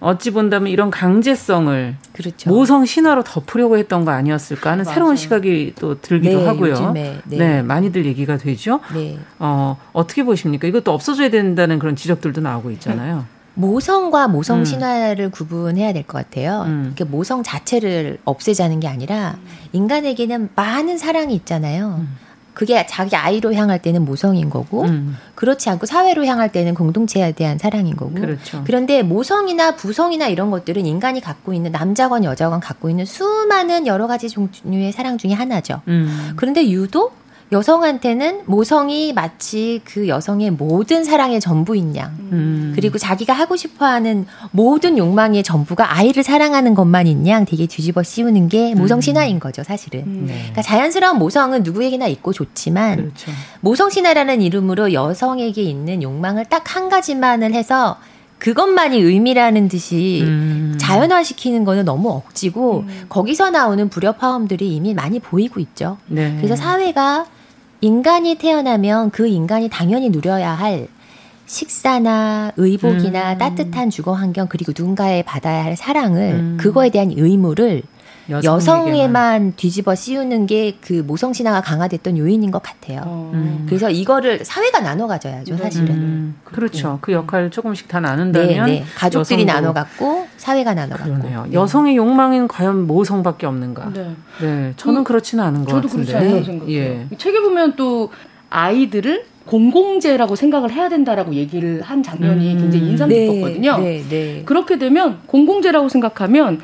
어찌 본다면 이런 강제성을 그렇죠. 모성 신화로 덮으려고 했던 거 아니었을까 하는 맞아요. 새로운 시각이 또 들기도 네, 하고요. 요즘에, 네. 네. 많이들 얘기가 되죠. 네. 어, 어떻게 보십니까? 이것도 없어져야 된다는 그런 지적들도 나오고 있잖아요. 모성과 모성 음. 신화를 구분해야 될 것 같아요. 음. 모성 자체를 없애자는 게 아니라 인간에게는 많은 사랑이 있잖아요. 음. 그게 자기 아이로 향할 때는 모성인 거고 음. 그렇지 않고 사회로 향할 때는 공동체에 대한 사랑인 거고 그렇죠. 그런데 모성이나 부성이나 이런 것들은 인간이 갖고 있는 남자건 여자건 갖고 있는 수많은 여러 가지 종류의 사랑 중에 하나죠. 음. 그런데 유독 여성한테는 모성이 마치 그 여성의 모든 사랑의 전부인 양. 음. 그리고 자기가 하고 싶어 하는 모든 욕망의 전부가 아이를 사랑하는 것만인 양 되게 뒤집어 씌우는 게 모성 음. 신화인 거죠, 사실은. 음. 네. 그러니까 자연스러운 모성은 누구에게나 있고 좋지만 그렇죠. 모성 신화라는 이름으로 여성에게 있는 욕망을 딱 한 가지만을 해서 그것만이 의미라는 듯이 음. 자연화시키는 거는 너무 억지고 음. 거기서 나오는 불협화음들이 이미 많이 보이고 있죠. 네. 그래서 사회가 인간이 태어나면 그 인간이 당연히 누려야 할 식사나 의복이나 음. 따뜻한 주거 환경 그리고 누군가에 받아야 할 사랑을 음. 그거에 대한 의무를 여성에만 뒤집어 씌우는 게 그 모성 신화가 강화됐던 요인인 것 같아요. 어. 음. 그래서 이거를 사회가 나눠 가져야죠, 네. 사실은. 음. 그렇죠. 그 역할을 조금씩 다 나눈다면 네, 네. 가족들이 나눠 갖고 사회가 나눠 갖고. 네. 여성의 욕망은 과연 모성밖에 없는가? 네. 네. 저는 그, 렇지는 않은 것 저도 같은데. 저도 그렇지 않다고 생각해요. 예. 책에 보면 또 아이들을 공공재라고 생각을 해야 된다라고 얘기를 한 장면이 음. 굉장히 인상 네, 깊었거든요. 네, 네, 그렇게 되면 공공재라고 생각하면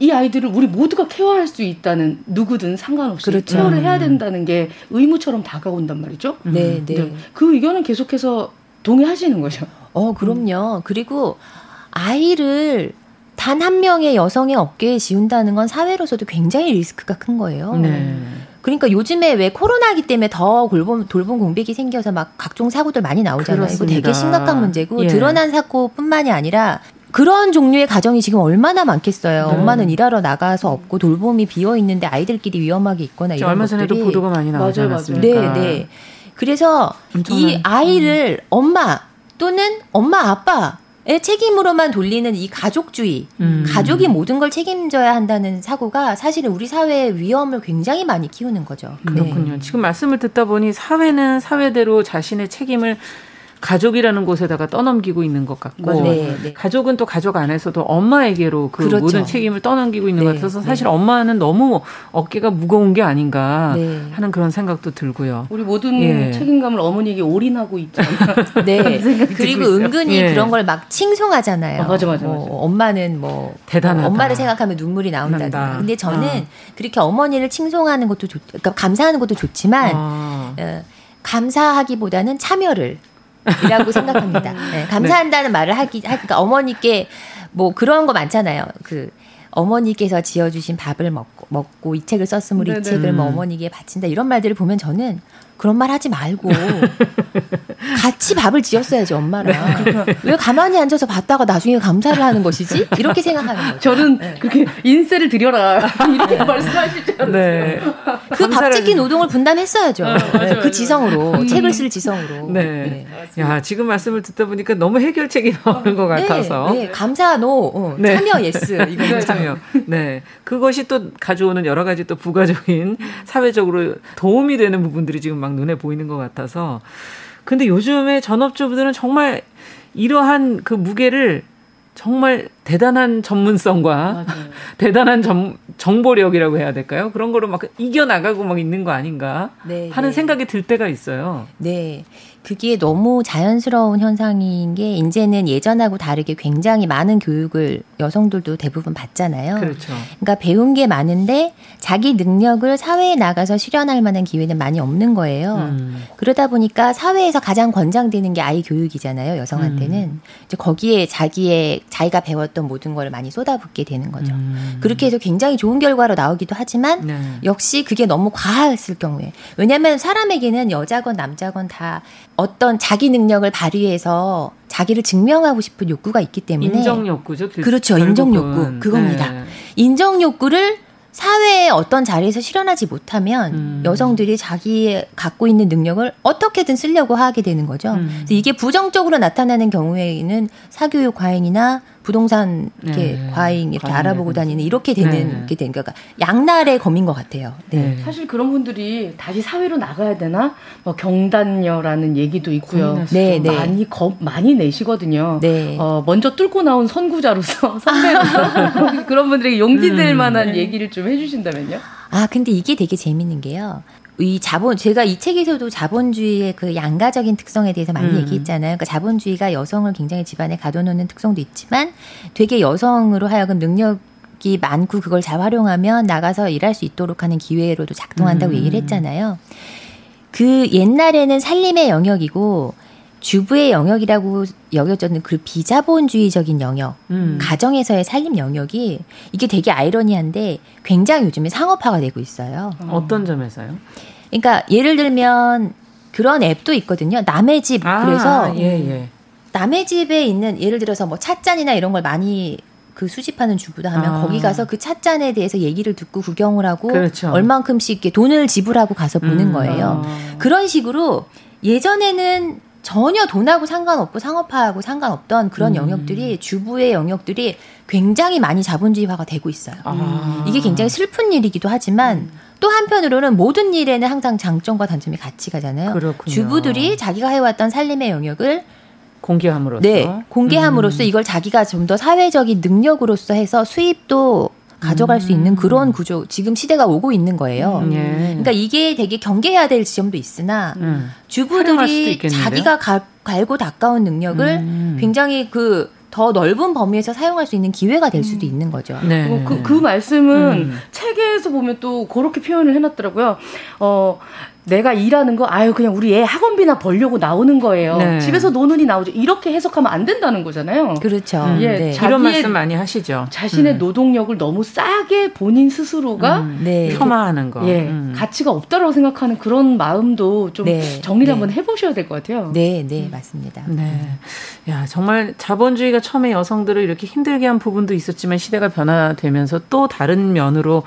이 아이들을 우리 모두가 케어할 수 있다는 누구든 상관없이 그렇죠. 케어를 해야 음. 된다는 게 의무처럼 다가온단 말이죠. 네, 네. 네. 그 의견은 계속해서 동의하시는 거죠. 어, 그럼요. 음. 그리고 아이를 단 한 명의 여성의 어깨에 지운다는 건 사회로서도 굉장히 리스크가 큰 거예요. 네. 그러니까 요즘에 왜 코로나기 때문에 더 돌봄, 돌봄 공백이 생겨서 막 각종 사고들 많이 나오잖아요. 그렇습니다. 이거 되게 심각한 문제고 예. 드러난 사고뿐만이 아니라 그런 종류의 가정이 지금 얼마나 많겠어요. 네. 엄마는 일하러 나가서 없고 돌봄이 비어 있는데 아이들끼리 위험하게 있거나 이런 얼마 전에도 보도가 많이 나오지 않았습니까? 네, 네. 그래서 엄청난, 이 아이를 음. 엄마 또는 엄마 아빠 의 책임으로만 돌리는 이 가족주의, 음. 가족이 모든 걸 책임져야 한다는 사고가 사실은 우리 사회의 위험을 굉장히 많이 키우는 거죠. 그렇군요. 네. 지금 말씀을 듣다 보니 사회는 사회대로 자신의 책임을 가족이라는 곳에다가 떠넘기고 있는 것 같고 네, 네. 가족은 또 가족 안에서도 엄마에게로 그 그렇죠. 모든 책임을 떠넘기고 있는 네, 것 같아서 사실 네. 엄마는 너무 어깨가 무거운 게 아닌가 네. 하는 그런 생각도 들고요. 우리 모든 예. 책임감을 어머니에게 올인하고 있잖아요. 네. 그리고 은근히 예. 그런 걸 막 칭송하잖아요. 아, 맞아, 맞아, 맞아. 뭐 엄마는 뭐 대단하다. 엄마를 생각하면 눈물이 나온다. 근데 저는 아. 그렇게 어머니를 칭송하는 것도 좋, 그러니까 감사하는 것도 좋지만 아. 어, 감사하기보다는 참여를 이라고 생각합니다. 네, 감사한다는 네. 말을 하기, 그러니까 어머니께 뭐 그런 거 많잖아요. 그 어머니께서 지어주신 밥을 먹고, 먹고 이 책을 썼으므로 네네. 이 책을 뭐 어머니께 바친다 이런 말들을 보면 저는 그런 말 하지 말고 같이 밥을 지었어야지 엄마랑. 네. 왜 가만히 앉아서 받았다가 나중에 감사를 하는 것이지? 이렇게 생각하는 거죠. 저는 네. 그렇게 인세를 드려라 이렇게 네. 말씀하시지 않았어요. 네. 그 밥 짓기 노동을 분담했어야죠. 어, 맞아, 그 지성으로 음. 책을 쓸 지성으로. 네. 네. 야 지금 말씀을 듣다 보니까 너무 해결책이 나오는 것 같아서. 네. 감사 no 어, 참여 yes 이거 참여. 네. 그것이 또 가져오는 여러 가지 또 부가적인 사회적으로 도움이 되는 부분들이 지금 막 눈에 보이는 것 같아서. 근데 요즘에 전업주부들은 정말 이러한 그 무게를 정말 대단한 전문성과 대단한 정, 정보력이라고 해야 될까요? 그런 거로 막 이겨나가고 막 있는 거 아닌가 네, 하는 네. 생각이 들 때가 있어요. 네. 그게 너무 자연스러운 현상인 게 이제는 예전하고 다르게 굉장히 많은 교육을 여성들도 대부분 받잖아요. 그렇죠. 그러니까 배운 게 많은데 자기 능력을 사회에 나가서 실현할 만한 기회는 많이 없는 거예요. 음. 그러다 보니까 사회에서 가장 권장되는 게 아이 교육이잖아요. 여성한테는 음. 이제 거기에 자기의 자기가 배웠 던 모든 걸 많이 쏟아붓게 되는 거죠. 음. 그렇게 해서 굉장히 좋은 결과로 나오기도 하지만 네. 역시 그게 너무 과했을 경우에 왜냐하면 사람에게는 여자건 남자건 다 어떤 자기 능력을 발휘해서 자기를 증명하고 싶은 욕구가 있기 때문에 인정 욕구죠. 그렇죠. 인정 욕구 그겁니다. 네. 인정 욕구를 사회의 어떤 자리에서 실현하지 못하면 음. 여성들이 자기 갖고 있는 능력을 어떻게든 쓰려고 하게 되는 거죠. 음. 이게 부정적으로 나타나는 경우에는 사교육 과잉이나 부동산 이렇게 네. 과잉 이렇게 과잉 알아보고 다니는 이렇게 되는 네. 게 되는 거가 양날의 검인 것 같아요. 네. 네. 사실 그런 분들이 다시 사회로 나가야 되나 뭐 경단녀라는 얘기도 있고요. 네, 네. 많이 겁 많이 내시거든요. 네. 어, 먼저 뚫고 나온 선구자로서 선배로서 그런 분들에게 용기 될 음. 만한 얘기를 좀 해주신다면요. 아 근데 이게 되게 재밌는 게요. 이 자본 제가 이 책에서도 자본주의의 그 양가적인 특성에 대해서 많이 음. 얘기했잖아요. 그러니까 자본주의가 여성을 굉장히 집안에 가둬놓는 특성도 있지만 되게 여성으로 하여금 능력 이 많고 그걸 잘 활용하면 나가서 일할 수 있도록 하는 기회로도 작동한다고 음. 얘기를 했잖아요. 그 옛날에는 살림의 영역이고 주부의 영역이라고 여겨졌는 그 비자본주의적인 영역, 음. 가정에서의 살림 영역이 이게 되게 아이러니한데 굉장히 요즘에 상업화가 되고 있어요. 어떤 점에서요? 그러니까 예를 들면 그런 앱도 있거든요. 남의 집 아, 그래서 예, 예. 남의 집에 있는 예를 들어서 뭐 찻잔이나 이런 걸 많이 그 수집하는 주부다 하면 아. 거기 가서 그 찻잔에 대해서 얘기를 듣고 구경을 하고 그렇죠. 얼만큼씩 돈을 지불하고 가서 보는 음. 거예요. 아. 그런 식으로 예전에는 전혀 돈하고 상관없고 상업화하고 상관없던 그런 음. 영역들이 주부의 영역들이 굉장히 많이 자본주의화가 되고 있어요. 아. 이게 굉장히 슬픈 일이기도 하지만 음. 또 한편으로는 모든 일에는 항상 장점과 단점이 같이 가잖아요. 그렇군요. 주부들이 자기가 해왔던 살림의 영역을 공개함으로써 네, 공개함으로써 음. 이걸 자기가 좀 더 사회적인 능력으로서 해서 수입도 가져갈 음. 수 있는 그런 구조 지금 시대가 오고 있는 거예요. 음. 예. 그러니까 이게 되게 경계해야 될 지점도 있으나 음. 주부들이 자기가 가, 갈고 닦아온 능력을 음. 굉장히 그더 넓은 범위에서 사용할 수 있는 기회가 될 수도 음. 있는 거죠. 네. 그, 그 말씀은 음. 책에서 보면 또 그렇게 표현을 해놨더라고요. 어, 내가 일하는 거 아유 그냥 우리 애 학원비나 벌려고 나오는 거예요. 네. 집에서 노는이 나오죠. 이렇게 해석하면 안 된다는 거잖아요. 그렇죠. 음, 예, 네. 이런 말씀 많이 하시죠. 자신의 음. 노동력을 너무 싸게 본인 스스로가 음, 네. 폄하하는 거. 예, 음. 가치가 없다라고 생각하는 그런 마음도 좀 네. 정리를 네. 한번 해보셔야 될 것 같아요. 네, 네 맞습니다. 네, 야 정말 자본주의가 처음에 여성들을 이렇게 힘들게 한 부분도 있었지만 시대가 변화되면서 또 다른 면으로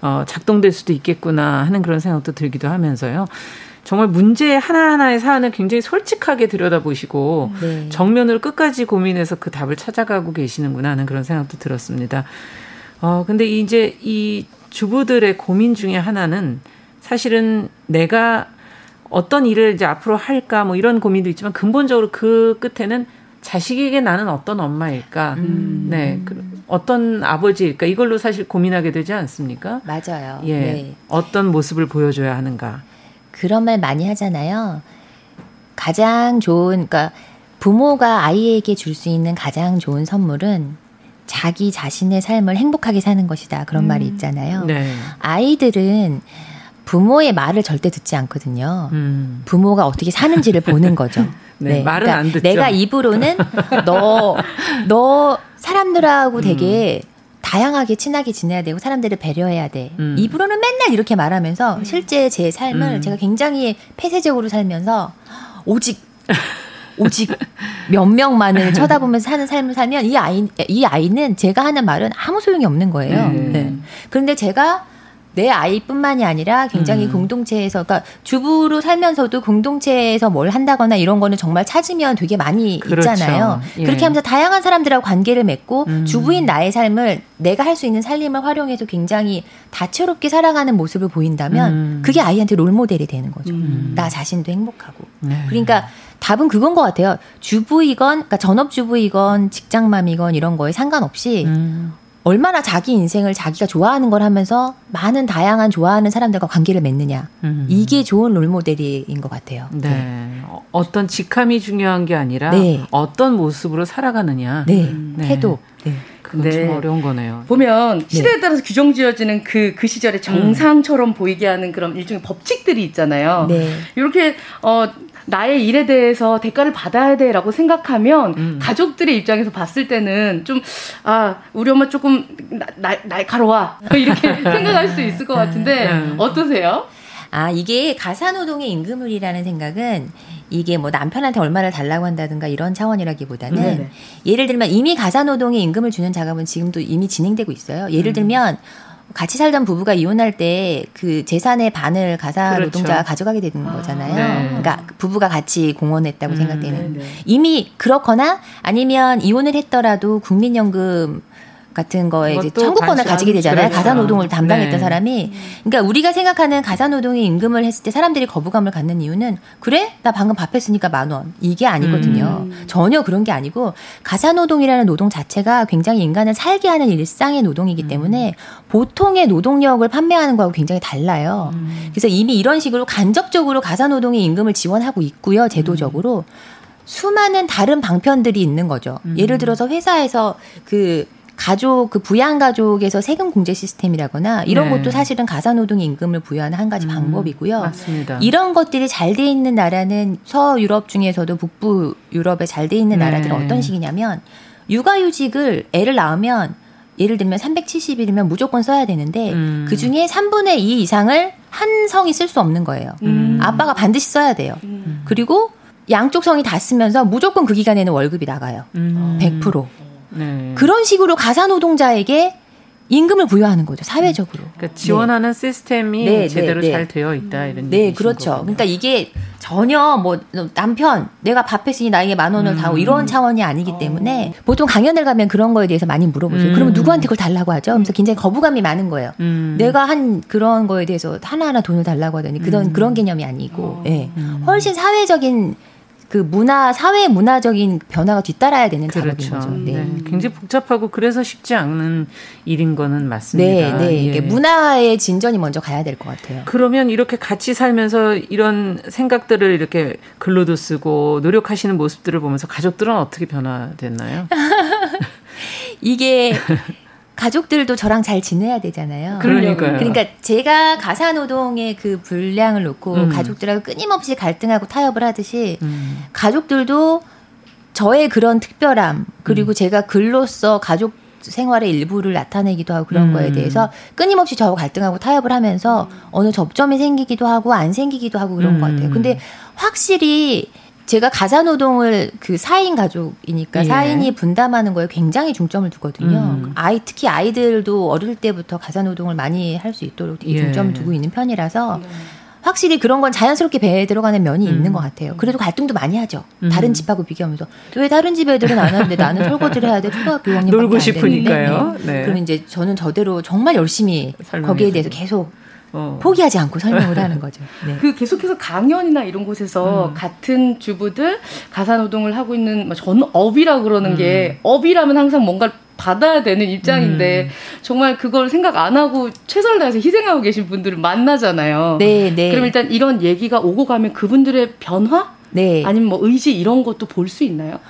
어, 작동될 수도 있겠구나 하는 그런 생각도 들기도 하면서요. 정말 문제 하나하나의 사안을 굉장히 솔직하게 들여다보시고 네. 정면으로 끝까지 고민해서 그 답을 찾아가고 계시는구나 하는 그런 생각도 들었습니다. 어, 근데 이제 이 주부들의 고민 중에 하나는 사실은 내가 어떤 일을 이제 앞으로 할까 뭐 이런 고민도 있지만 근본적으로 그 끝에는 자식에게 나는 어떤 엄마일까? 음. 네. 그, 어떤 아버지일까? 이걸로 사실 고민하게 되지 않습니까? 맞아요. 예. 네. 어떤 모습을 보여줘야 하는가? 그런 말 많이 하잖아요. 가장 좋은, 그러니까 부모가 아이에게 줄 수 있는 가장 좋은 선물은 자기 자신의 삶을 행복하게 사는 것이다. 그런 음. 말이 있잖아요. 네. 아이들은 부모의 말을 절대 듣지 않거든요. 음. 부모가 어떻게 사는지를 보는 거죠. 네, 네, 말은 그러니까 안 듣죠. 내가 입으로는 너, 너 사람들하고 되게 음. 다양하게 친하게 지내야 되고 사람들을 배려해야 돼. 음. 입으로는 맨날 이렇게 말하면서 음. 실제 제 삶을 음. 제가 굉장히 폐쇄적으로 살면서 오직 오직 몇 명만을 쳐다보면서 사는 삶을 살면 이 아이 이 아이는 제가 하는 말은 아무 소용이 없는 거예요. 네. 네. 그런데 제가 내 아이뿐만이 아니라 굉장히 음. 공동체에서 그러니까 주부로 살면서도 공동체에서 뭘 한다거나 이런 거는 정말 찾으면 되게 많이 그렇죠. 있잖아요. 예. 그렇게 하면서 다양한 사람들하고 관계를 맺고 음. 주부인 나의 삶을 내가 할 수 있는 살림을 활용해서 굉장히 다채롭게 살아가는 모습을 보인다면 음. 그게 아이한테 롤 모델이 되는 거죠. 음. 나 자신도 행복하고. 네. 그러니까 답은 그건 것 같아요. 주부이건, 그러니까 전업주부이건 직장맘이건 이런 거에 상관없이 음. 얼마나 자기 인생을 자기가 좋아하는 걸 하면서 많은 다양한 좋아하는 사람들과 관계를 맺느냐. 음. 이게 좋은 롤 모델인 것 같아요. 네. 네. 어떤 직함이 중요한 게 아니라 네. 어떤 모습으로 살아가느냐. 네. 네. 태도. 네. 그건 네. 좀 어려운 거네요. 보면 네. 시대에 따라서 규정 지어지는 그, 그 시절의 정상처럼 음. 보이게 하는 그런 일종의 법칙들이 있잖아요. 네. 이렇게, 어, 나의 일에 대해서 대가를 받아야 돼라고 생각하면 음. 가족들의 입장에서 봤을 때는 좀 아 우리 엄마 조금 날 날카로워 이렇게 생각할 수 있을 것 같은데 음. 어떠세요? 아 이게 가사노동의 임금을이라는 생각은 이게 뭐 남편한테 얼마를 달라고 한다든가 이런 차원이라기보다는 네네. 예를 들면 이미 가사노동의 임금을 주는 작업은 지금도 이미 진행되고 있어요. 예를 음. 들면 같이 살던 부부가 이혼할 때 그 재산의 반을 가사 그렇죠. 노동자가 가져가게 되는 아, 거잖아요. 네. 그러니까 부부가 같이 공헌했다고 음, 생각되는. 네, 네. 이미 그렇거나 아니면 이혼을 했더라도 국민연금 같은 거에 이제 청구권을 가지게 되잖아요. 가사 노동을 담당했던 네. 사람이. 그러니까 우리가 생각하는 가사 노동의 임금을 했을 때 사람들이 거부감을 갖는 이유는 그래? 나 방금 밥 했으니까 만 원. 이게 아니거든요. 음. 전혀 그런 게 아니고 가사 노동이라는 노동 자체가 굉장히 인간을 살게 하는 일상의 노동이기 음. 때문에 보통의 노동력을 판매하는 거하고 굉장히 달라요. 음. 그래서 이미 이런 식으로 간접적으로 가사 노동의 임금을 지원하고 있고요. 제도적으로. 수많은 다른 방편들이 있는 거죠. 음. 예를 들어서 회사에서 그 가족 그 부양 가족에서 세금 공제 시스템이라거나 이런 네. 것도 사실은 가사 노동 임금을 부여하는 한 가지 음, 방법이고요. 맞습니다. 이런 것들이 잘 돼 있는 나라는 서유럽 중에서도 북부 유럽에 잘 돼 있는 네. 나라들은 어떤 식이냐면 육아휴직을 애를 낳으면 예를 들면 370일이면 무조건 써야 되는데 음. 그 중에 3분의 2 이상을 한 성이 쓸 수 없는 거예요. 음. 아빠가 반드시 써야 돼요. 음. 그리고 양쪽 성이 다 쓰면서 무조건 그 기간에는 월급이 나가요. 100%. 네. 그런 식으로 가사 노동자에게 임금을 부여하는 거죠 사회적으로. 그러니까 지원하는 네. 시스템이 네, 제대로 네, 잘 되어 있다 이런. 네, 그렇죠. 거군요. 그러니까 이게 전혀 뭐 남편 내가 밥 했으니 나에게 만 원을 음. 다오 이런 차원이 아니기 때문에 어. 보통 강연을 가면 그런 거에 대해서 많이 물어보세요. 음. 그러면 누구한테 그걸 달라고 하죠? 그래서 굉장히 거부감이 많은 거예요. 음. 내가 한 그런 거에 대해서 하나하나 돈을 달라고 하더니 그런 음. 그런 개념이 아니고, 어. 예, 네. 훨씬 사회적인 그 문화 사회 문화적인 변화가 뒤따라야 되는 그렇죠. 작업인 거죠. 네. 네. 굉장히 복잡하고 그래서 쉽지 않은 일인 거는 맞습니다. 네, 네. 예. 문화의 진전이 먼저 가야 될 것 같아요. 그러면 이렇게 같이 살면서 이런 생각들을 이렇게 글로도 쓰고 노력하시는 모습들을 보면서 가족들은 어떻게 변화됐나요? 이게 가족들도 저랑 잘 지내야 되잖아요. 그러니까요. 그러니까 제가 가사 노동의 그 분량을 놓고 음. 가족들하고 끊임없이 갈등하고 타협을 하듯이 음. 가족들도 저의 그런 특별함 그리고 음. 제가 글로써 가족 생활의 일부를 나타내기도 하고 그런 음. 거에 대해서 끊임없이 저하고 갈등하고 타협을 하면서 어느 접점이 생기기도 하고 안 생기기도 하고 그런 것 같아요. 음. 근데 확실히 제가 가사 노동을 그 4인 가족이니까 예. 4인이 분담하는 거에 굉장히 중점을 두거든요. 음. 아이 특히 아이들도 어릴 때부터 가사 노동을 많이 할 수 있도록 되게 예. 중점을 두고 있는 편이라서 네. 확실히 그런 건 자연스럽게 배에 들어가는 면이 음. 있는 것 같아요. 그래도 갈등도 많이 하죠. 음. 다른 집하고 비교하면서 왜 다른 집 애들은 안 하는데 나는 설거지를 해야 돼 초등학교 6학년 놀고 싶으니까요. 네. 네. 그럼 이제 저는 저대로 정말 열심히 거기에 대해서 계속 어. 포기하지 않고 설명을 하는 거죠. 네. 그 계속해서 강연이나 이런 곳에서 음. 같은 주부들 가사 노동을 하고 있는 뭐 전업이라 그러는 음. 게 업이라면 항상 뭔가 받아야 되는 입장인데 음. 정말 그걸 생각 안 하고 최선을 다해서 희생하고 계신 분들을 만나잖아요. 네, 네. 그럼 일단 이런 얘기가 오고 가면 그분들의 변화? 네. 아니면 뭐 의지 이런 것도 볼 수 있나요?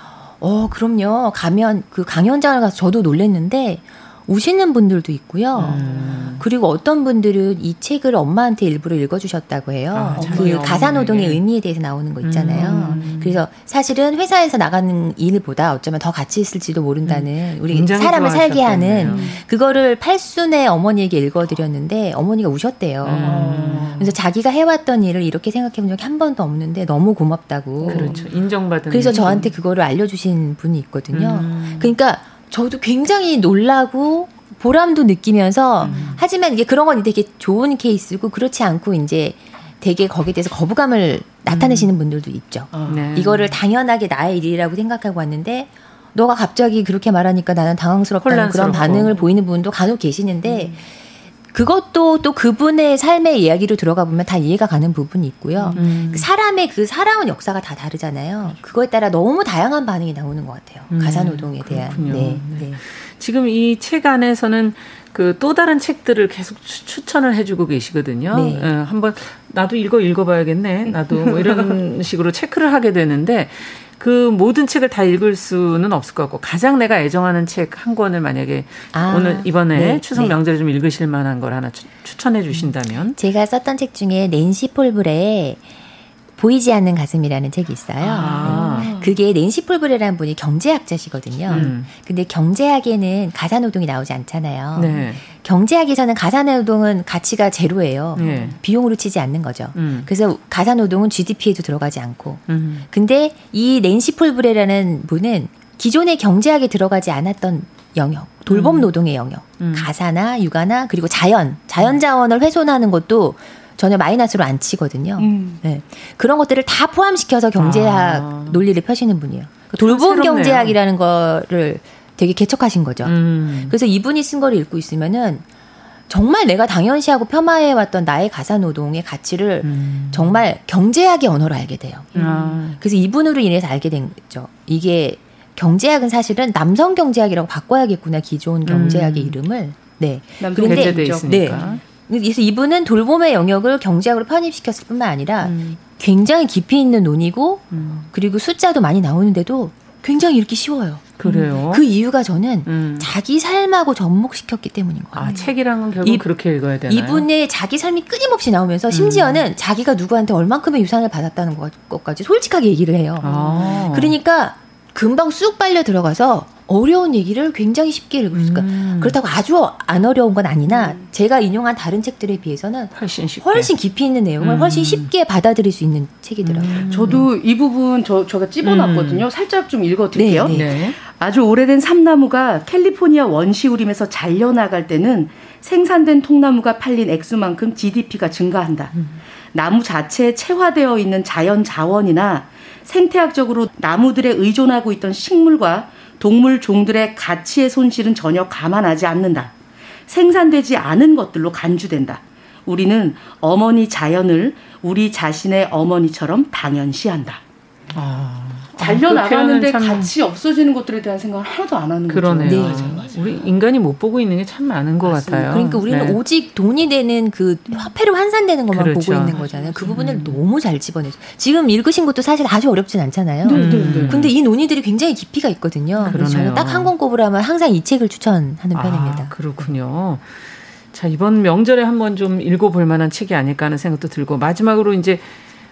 어, 그럼요. 가면 그 강연장을 가서 저도 놀랬는데 우시는 분들도 있고요. 음. 그리고 어떤 분들은 이 책을 엄마한테 일부러 읽어주셨다고 해요. 아, 그 가사 노동의 의미에 대해서 나오는 거 있잖아요. 음. 그래서 사실은 회사에서 나가는 일보다 어쩌면 더 가치 있을지도 모른다는 음. 우리 사람을 살게 하는 그거를 팔순의 어머니에게 읽어드렸는데 어머니가 우셨대요. 음. 그래서 자기가 해왔던 일을 이렇게 생각해본 적이 한 번도 없는데 너무 고맙다고. 그렇죠. 인정받은. 그래서 저한테 그거를 알려주신 분이 있거든요. 음. 그러니까 저도 굉장히 놀라고 보람도 느끼면서 음. 하지만 이게 그런 건 되게 좋은 케이스고 그렇지 않고 이제 되게 거기에 대해서 거부감을 나타내시는 음. 분들도 있죠. 어. 네. 이거를 당연하게 나의 일이라고 생각하고 왔는데 너가 갑자기 그렇게 말하니까 나는 당황스럽다는 그런 반응을 보이는 분도 간혹 계시는데 음. 그것도 또 그분의 삶의 이야기로 들어가 보면 다 이해가 가는 부분이 있고요. 음. 그 사람의 그 살아온 역사가 다 다르잖아요. 그거에 따라 너무 다양한 반응이 나오는 것 같아요. 음. 가사 노동에 대한. 네, 네. 지금 이 책 안에서는 그 또 다른 책들을 계속 추 천을 해주고 계시거든요. 네. 예, 한번 나도 읽어 읽어봐야겠네. 나도 뭐 이런 식으로 체크를 하게 되는데 그 모든 책을 다 읽을 수는 없을 것 같고 가장 내가 애정하는 책 한 권을 만약에 아, 오늘 이번에 네, 추석 네. 명절에 좀 읽으실 만한 걸 하나 추, 천해 주신다면 제가 썼던 책 중에 낸시 폴브레의 보이지 않는 가슴이라는 책이 있어요. 아. 네. 그게 낸시 폴브레라는 분이 경제학자시거든요. 음. 근데 경제학에는 가사 노동이 나오지 않잖아요. 네. 경제학에서는 가사 노동은 가치가 제로예요. 네. 비용으로 치지 않는 거죠. 음. 그래서 가사 노동은 GDP에도 들어가지 않고. 음. 근데 이 낸시 폴브레라는 분은 기존의 경제학에 들어가지 않았던 영역, 돌봄 음. 노동의 영역, 음. 가사나 육아나 그리고 자연, 자연 자원을 훼손하는 것도 전혀 마이너스로 안 치거든요. 음. 네. 그런 것들을 다 포함시켜서 경제학 아. 논리를 펴시는 분이에요. 그 돌봄 경제학이라는 거를 되게 개척하신 거죠. 음. 그래서 이분이 쓴 거를 읽고 있으면은 정말 내가 당연시하고 폄하해 왔던 나의 가사 노동의 가치를 음. 정말 경제학의 언어로 알게 돼요. 음. 그래서 이분으로 인해서 알게 된 거죠. 이게 경제학은 사실은 남성 경제학이라고 바꿔야겠구나 기존 경제학의 음. 이름을. 네. 그런데 네. 그래서 이분은 돌봄의 영역을 경제학으로 편입시켰을 뿐만 아니라 음. 굉장히 깊이 있는 논의고 음. 그리고 숫자도 많이 나오는데도 굉장히 읽기 쉬워요. 그래요. 그 이유가 저는 음. 자기 삶하고 접목시켰기 때문인 거예요. 아, 책이랑은 결국 이, 그렇게 읽어야 되나요? 이분의 자기 삶이 끊임없이 나오면서 심지어는 음. 자기가 누구한테 얼만큼의 유산을 받았다는 것까지 솔직하게 얘기를 해요. 아. 그러니까 금방 쑥 빨려 들어가서 어려운 얘기를 굉장히 쉽게 읽을 수가. 음. 그렇다고 아주 안 어려운 건 아니나 음. 제가 인용한 다른 책들에 비해서는 훨씬 쉽게. 훨씬 깊이 있는 내용을 음. 훨씬 쉽게 받아들일 수 있는 책이더라고요. 음. 저도 이 부분 저 제가 찝어놨거든요. 음. 살짝 좀 읽어드릴게요. 네, 네. 네. 아주 오래된 삼나무가 캘리포니아 원시우림에서 잘려 나갈 때는 생산된 통나무가 팔린 액수만큼 GDP가 증가한다. 음. 나무 자체에 체화되어 있는 자연 자원이나 생태학적으로 나무들에 의존하고 있던 식물과 동물 종들의 가치의 손실은 전혀 감안하지 않는다. 생산되지 않은 것들로 간주된다. 우리는 어머니 자연을 우리 자신의 어머니처럼 당연시한다. 아. 달려 나가는데 참... 같이 없어지는 것들에 대한 생각을 하나도 안 하는 그러네요. 거죠. 네. 맞아요, 맞아요. 우리 인간이 못 보고 있는 게 참 많은 것 맞습니다. 같아요. 그러니까 우리는 네. 오직 돈이 되는 그 화폐로 환산되는 것만 그렇죠. 보고 있는 거잖아요. 그 부분을 음. 너무 잘 집어내서 지금 읽으신 것도 사실 아주 어렵진 않잖아요. 네, 네, 네. 근데 이 논의들이 굉장히 깊이가 있거든요. 그래서 저는 딱 한 권 꼽으라면 항상 이 책을 추천하는 아, 편입니다. 그렇군요. 자 이번 명절에 한번 좀 읽어볼 만한 책이 아닐까 하는 생각도 들고 마지막으로 이제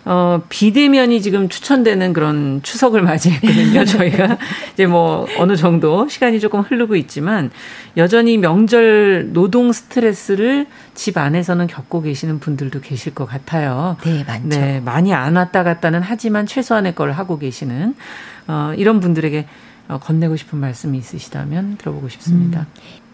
어, 비대면이 지금 추천되는 그런 추석을 맞이했거든요, 저희가. 이제 뭐, 어느 정도 시간이 조금 흐르고 있지만, 여전히 명절 노동 스트레스를 집 안에서는 겪고 계시는 분들도 계실 것 같아요. 네, 많죠. 네, 많이 안 왔다 갔다는 하지만 최소한의 걸 하고 계시는, 어, 이런 분들에게 어, 건네고 싶은 말씀이 있으시다면 들어보고 싶습니다. 음,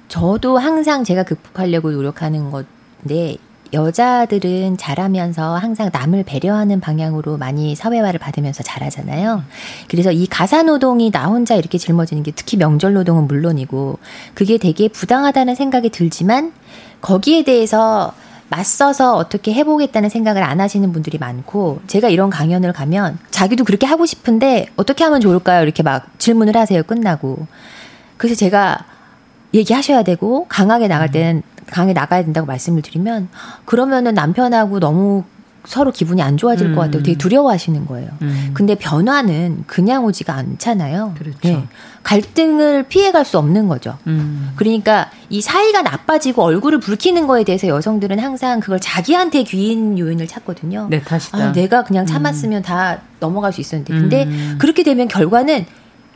저도 항상 제가 극복하려고 노력하는 건데, 여자들은 자라면서 항상 남을 배려하는 방향으로 많이 사회화를 받으면서 자라잖아요. 그래서 이 가사 노동이 나 혼자 이렇게 짊어지는 게 특히 명절 노동은 물론이고 그게 되게 부당하다는 생각이 들지만 거기에 대해서 맞서서 어떻게 해보겠다는 생각을 안 하시는 분들이 많고 제가 이런 강연을 가면 자기도 그렇게 하고 싶은데 어떻게 하면 좋을까요? 이렇게 막 질문을 하세요. 끝나고. 그래서 제가 얘기하셔야 되고 강하게 나갈 때는 강에 나가야 된다고 말씀을 드리면 그러면은 남편하고 너무 서로 기분이 안 좋아질 음. 것 같아요. 되게 두려워하시는 거예요. 음. 근데 변화는 그냥 오지가 않잖아요. 그렇죠. 네. 갈등을 피해갈 수 없는 거죠. 음. 그러니까 이 사이가 나빠지고 얼굴을 붉히는 거에 대해서 여성들은 항상 그걸 자기한테 귀인 요인을 찾거든요. 네, 다시다. 아, 내가 그냥 참았으면 음. 다 넘어갈 수 있었는데. 근데 음. 그렇게 되면 결과는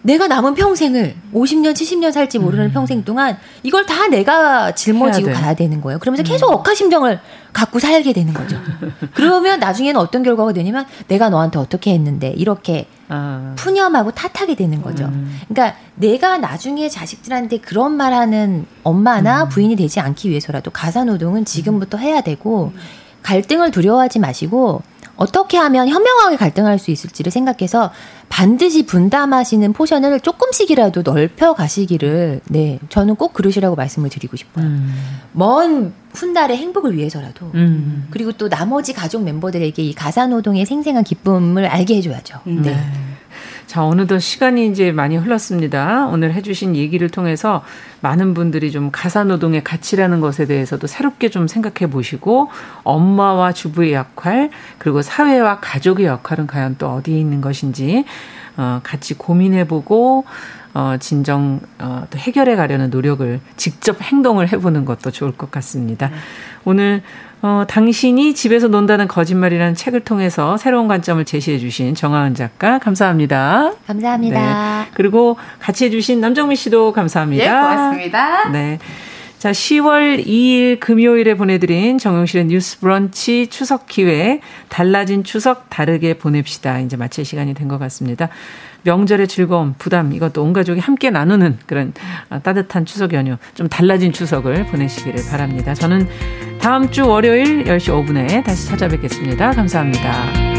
내가 남은 평생을 50년, 70년 살지 모르는 음. 평생 동안 이걸 다 내가 짊어지고 가야 되는 거예요. 그러면서 음. 계속 억하심정을 갖고 살게 되는 거죠. 그러면 나중에는 어떤 결과가 되냐면 내가 너한테 어떻게 했는데 이렇게 아. 푸념하고 탓하게 되는 거죠. 음. 그러니까 내가 나중에 자식들한테 그런 말하는 엄마나 음. 부인이 되지 않기 위해서라도 가사 노동은 지금부터 해야 되고 갈등을 두려워하지 마시고 어떻게 하면 현명하게 갈등할 수 있을지를 생각해서 반드시 분담하시는 포션을 조금씩이라도 넓혀 가시기를 네 저는 꼭 그러시라고 말씀을 드리고 싶어요. 음. 먼 훗날의 행복을 위해서라도 음. 그리고 또 나머지 가족 멤버들에게 이 가사 노동의 생생한 기쁨을 알게 해줘야죠. 음. 네. 자, 어느덧 시간이 이제 많이 흘렀습니다. 오늘 해주신 얘기를 통해서 많은 분들이 좀 가사노동의 가치라는 것에 대해서도 새롭게 좀 생각해 보시고 엄마와 주부의 역할, 그리고 사회와 가족의 역할은 과연 또 어디에 있는 것인지, 어, 같이 고민해 보고, 어, 진정, 어, 또 해결해 가려는 노력을 직접 행동을 해보는 것도 좋을 것 같습니다. 네. 오늘 어, 당신이 집에서 논다는 거짓말이라는 책을 통해서 새로운 관점을 제시해 주신 정하은 작가 감사합니다. 감사합니다. 네. 그리고 같이 해 주신 남정미 씨도 감사합니다. 예, 고맙습니다. 네. 자, 10월 2일 금요일에 보내드린 정용실의 뉴스 브런치 추석 기회 달라진 추석 다르게 보냅시다. 이제 마칠 시간이 된 것 같습니다. 명절의 즐거움, 부담 이것도 온 가족이 함께 나누는 그런 따뜻한 추석 연휴 좀 달라진 추석을 보내시기를 바랍니다. 저는 다음 주 월요일 10시 5분에 다시 찾아뵙겠습니다. 감사합니다.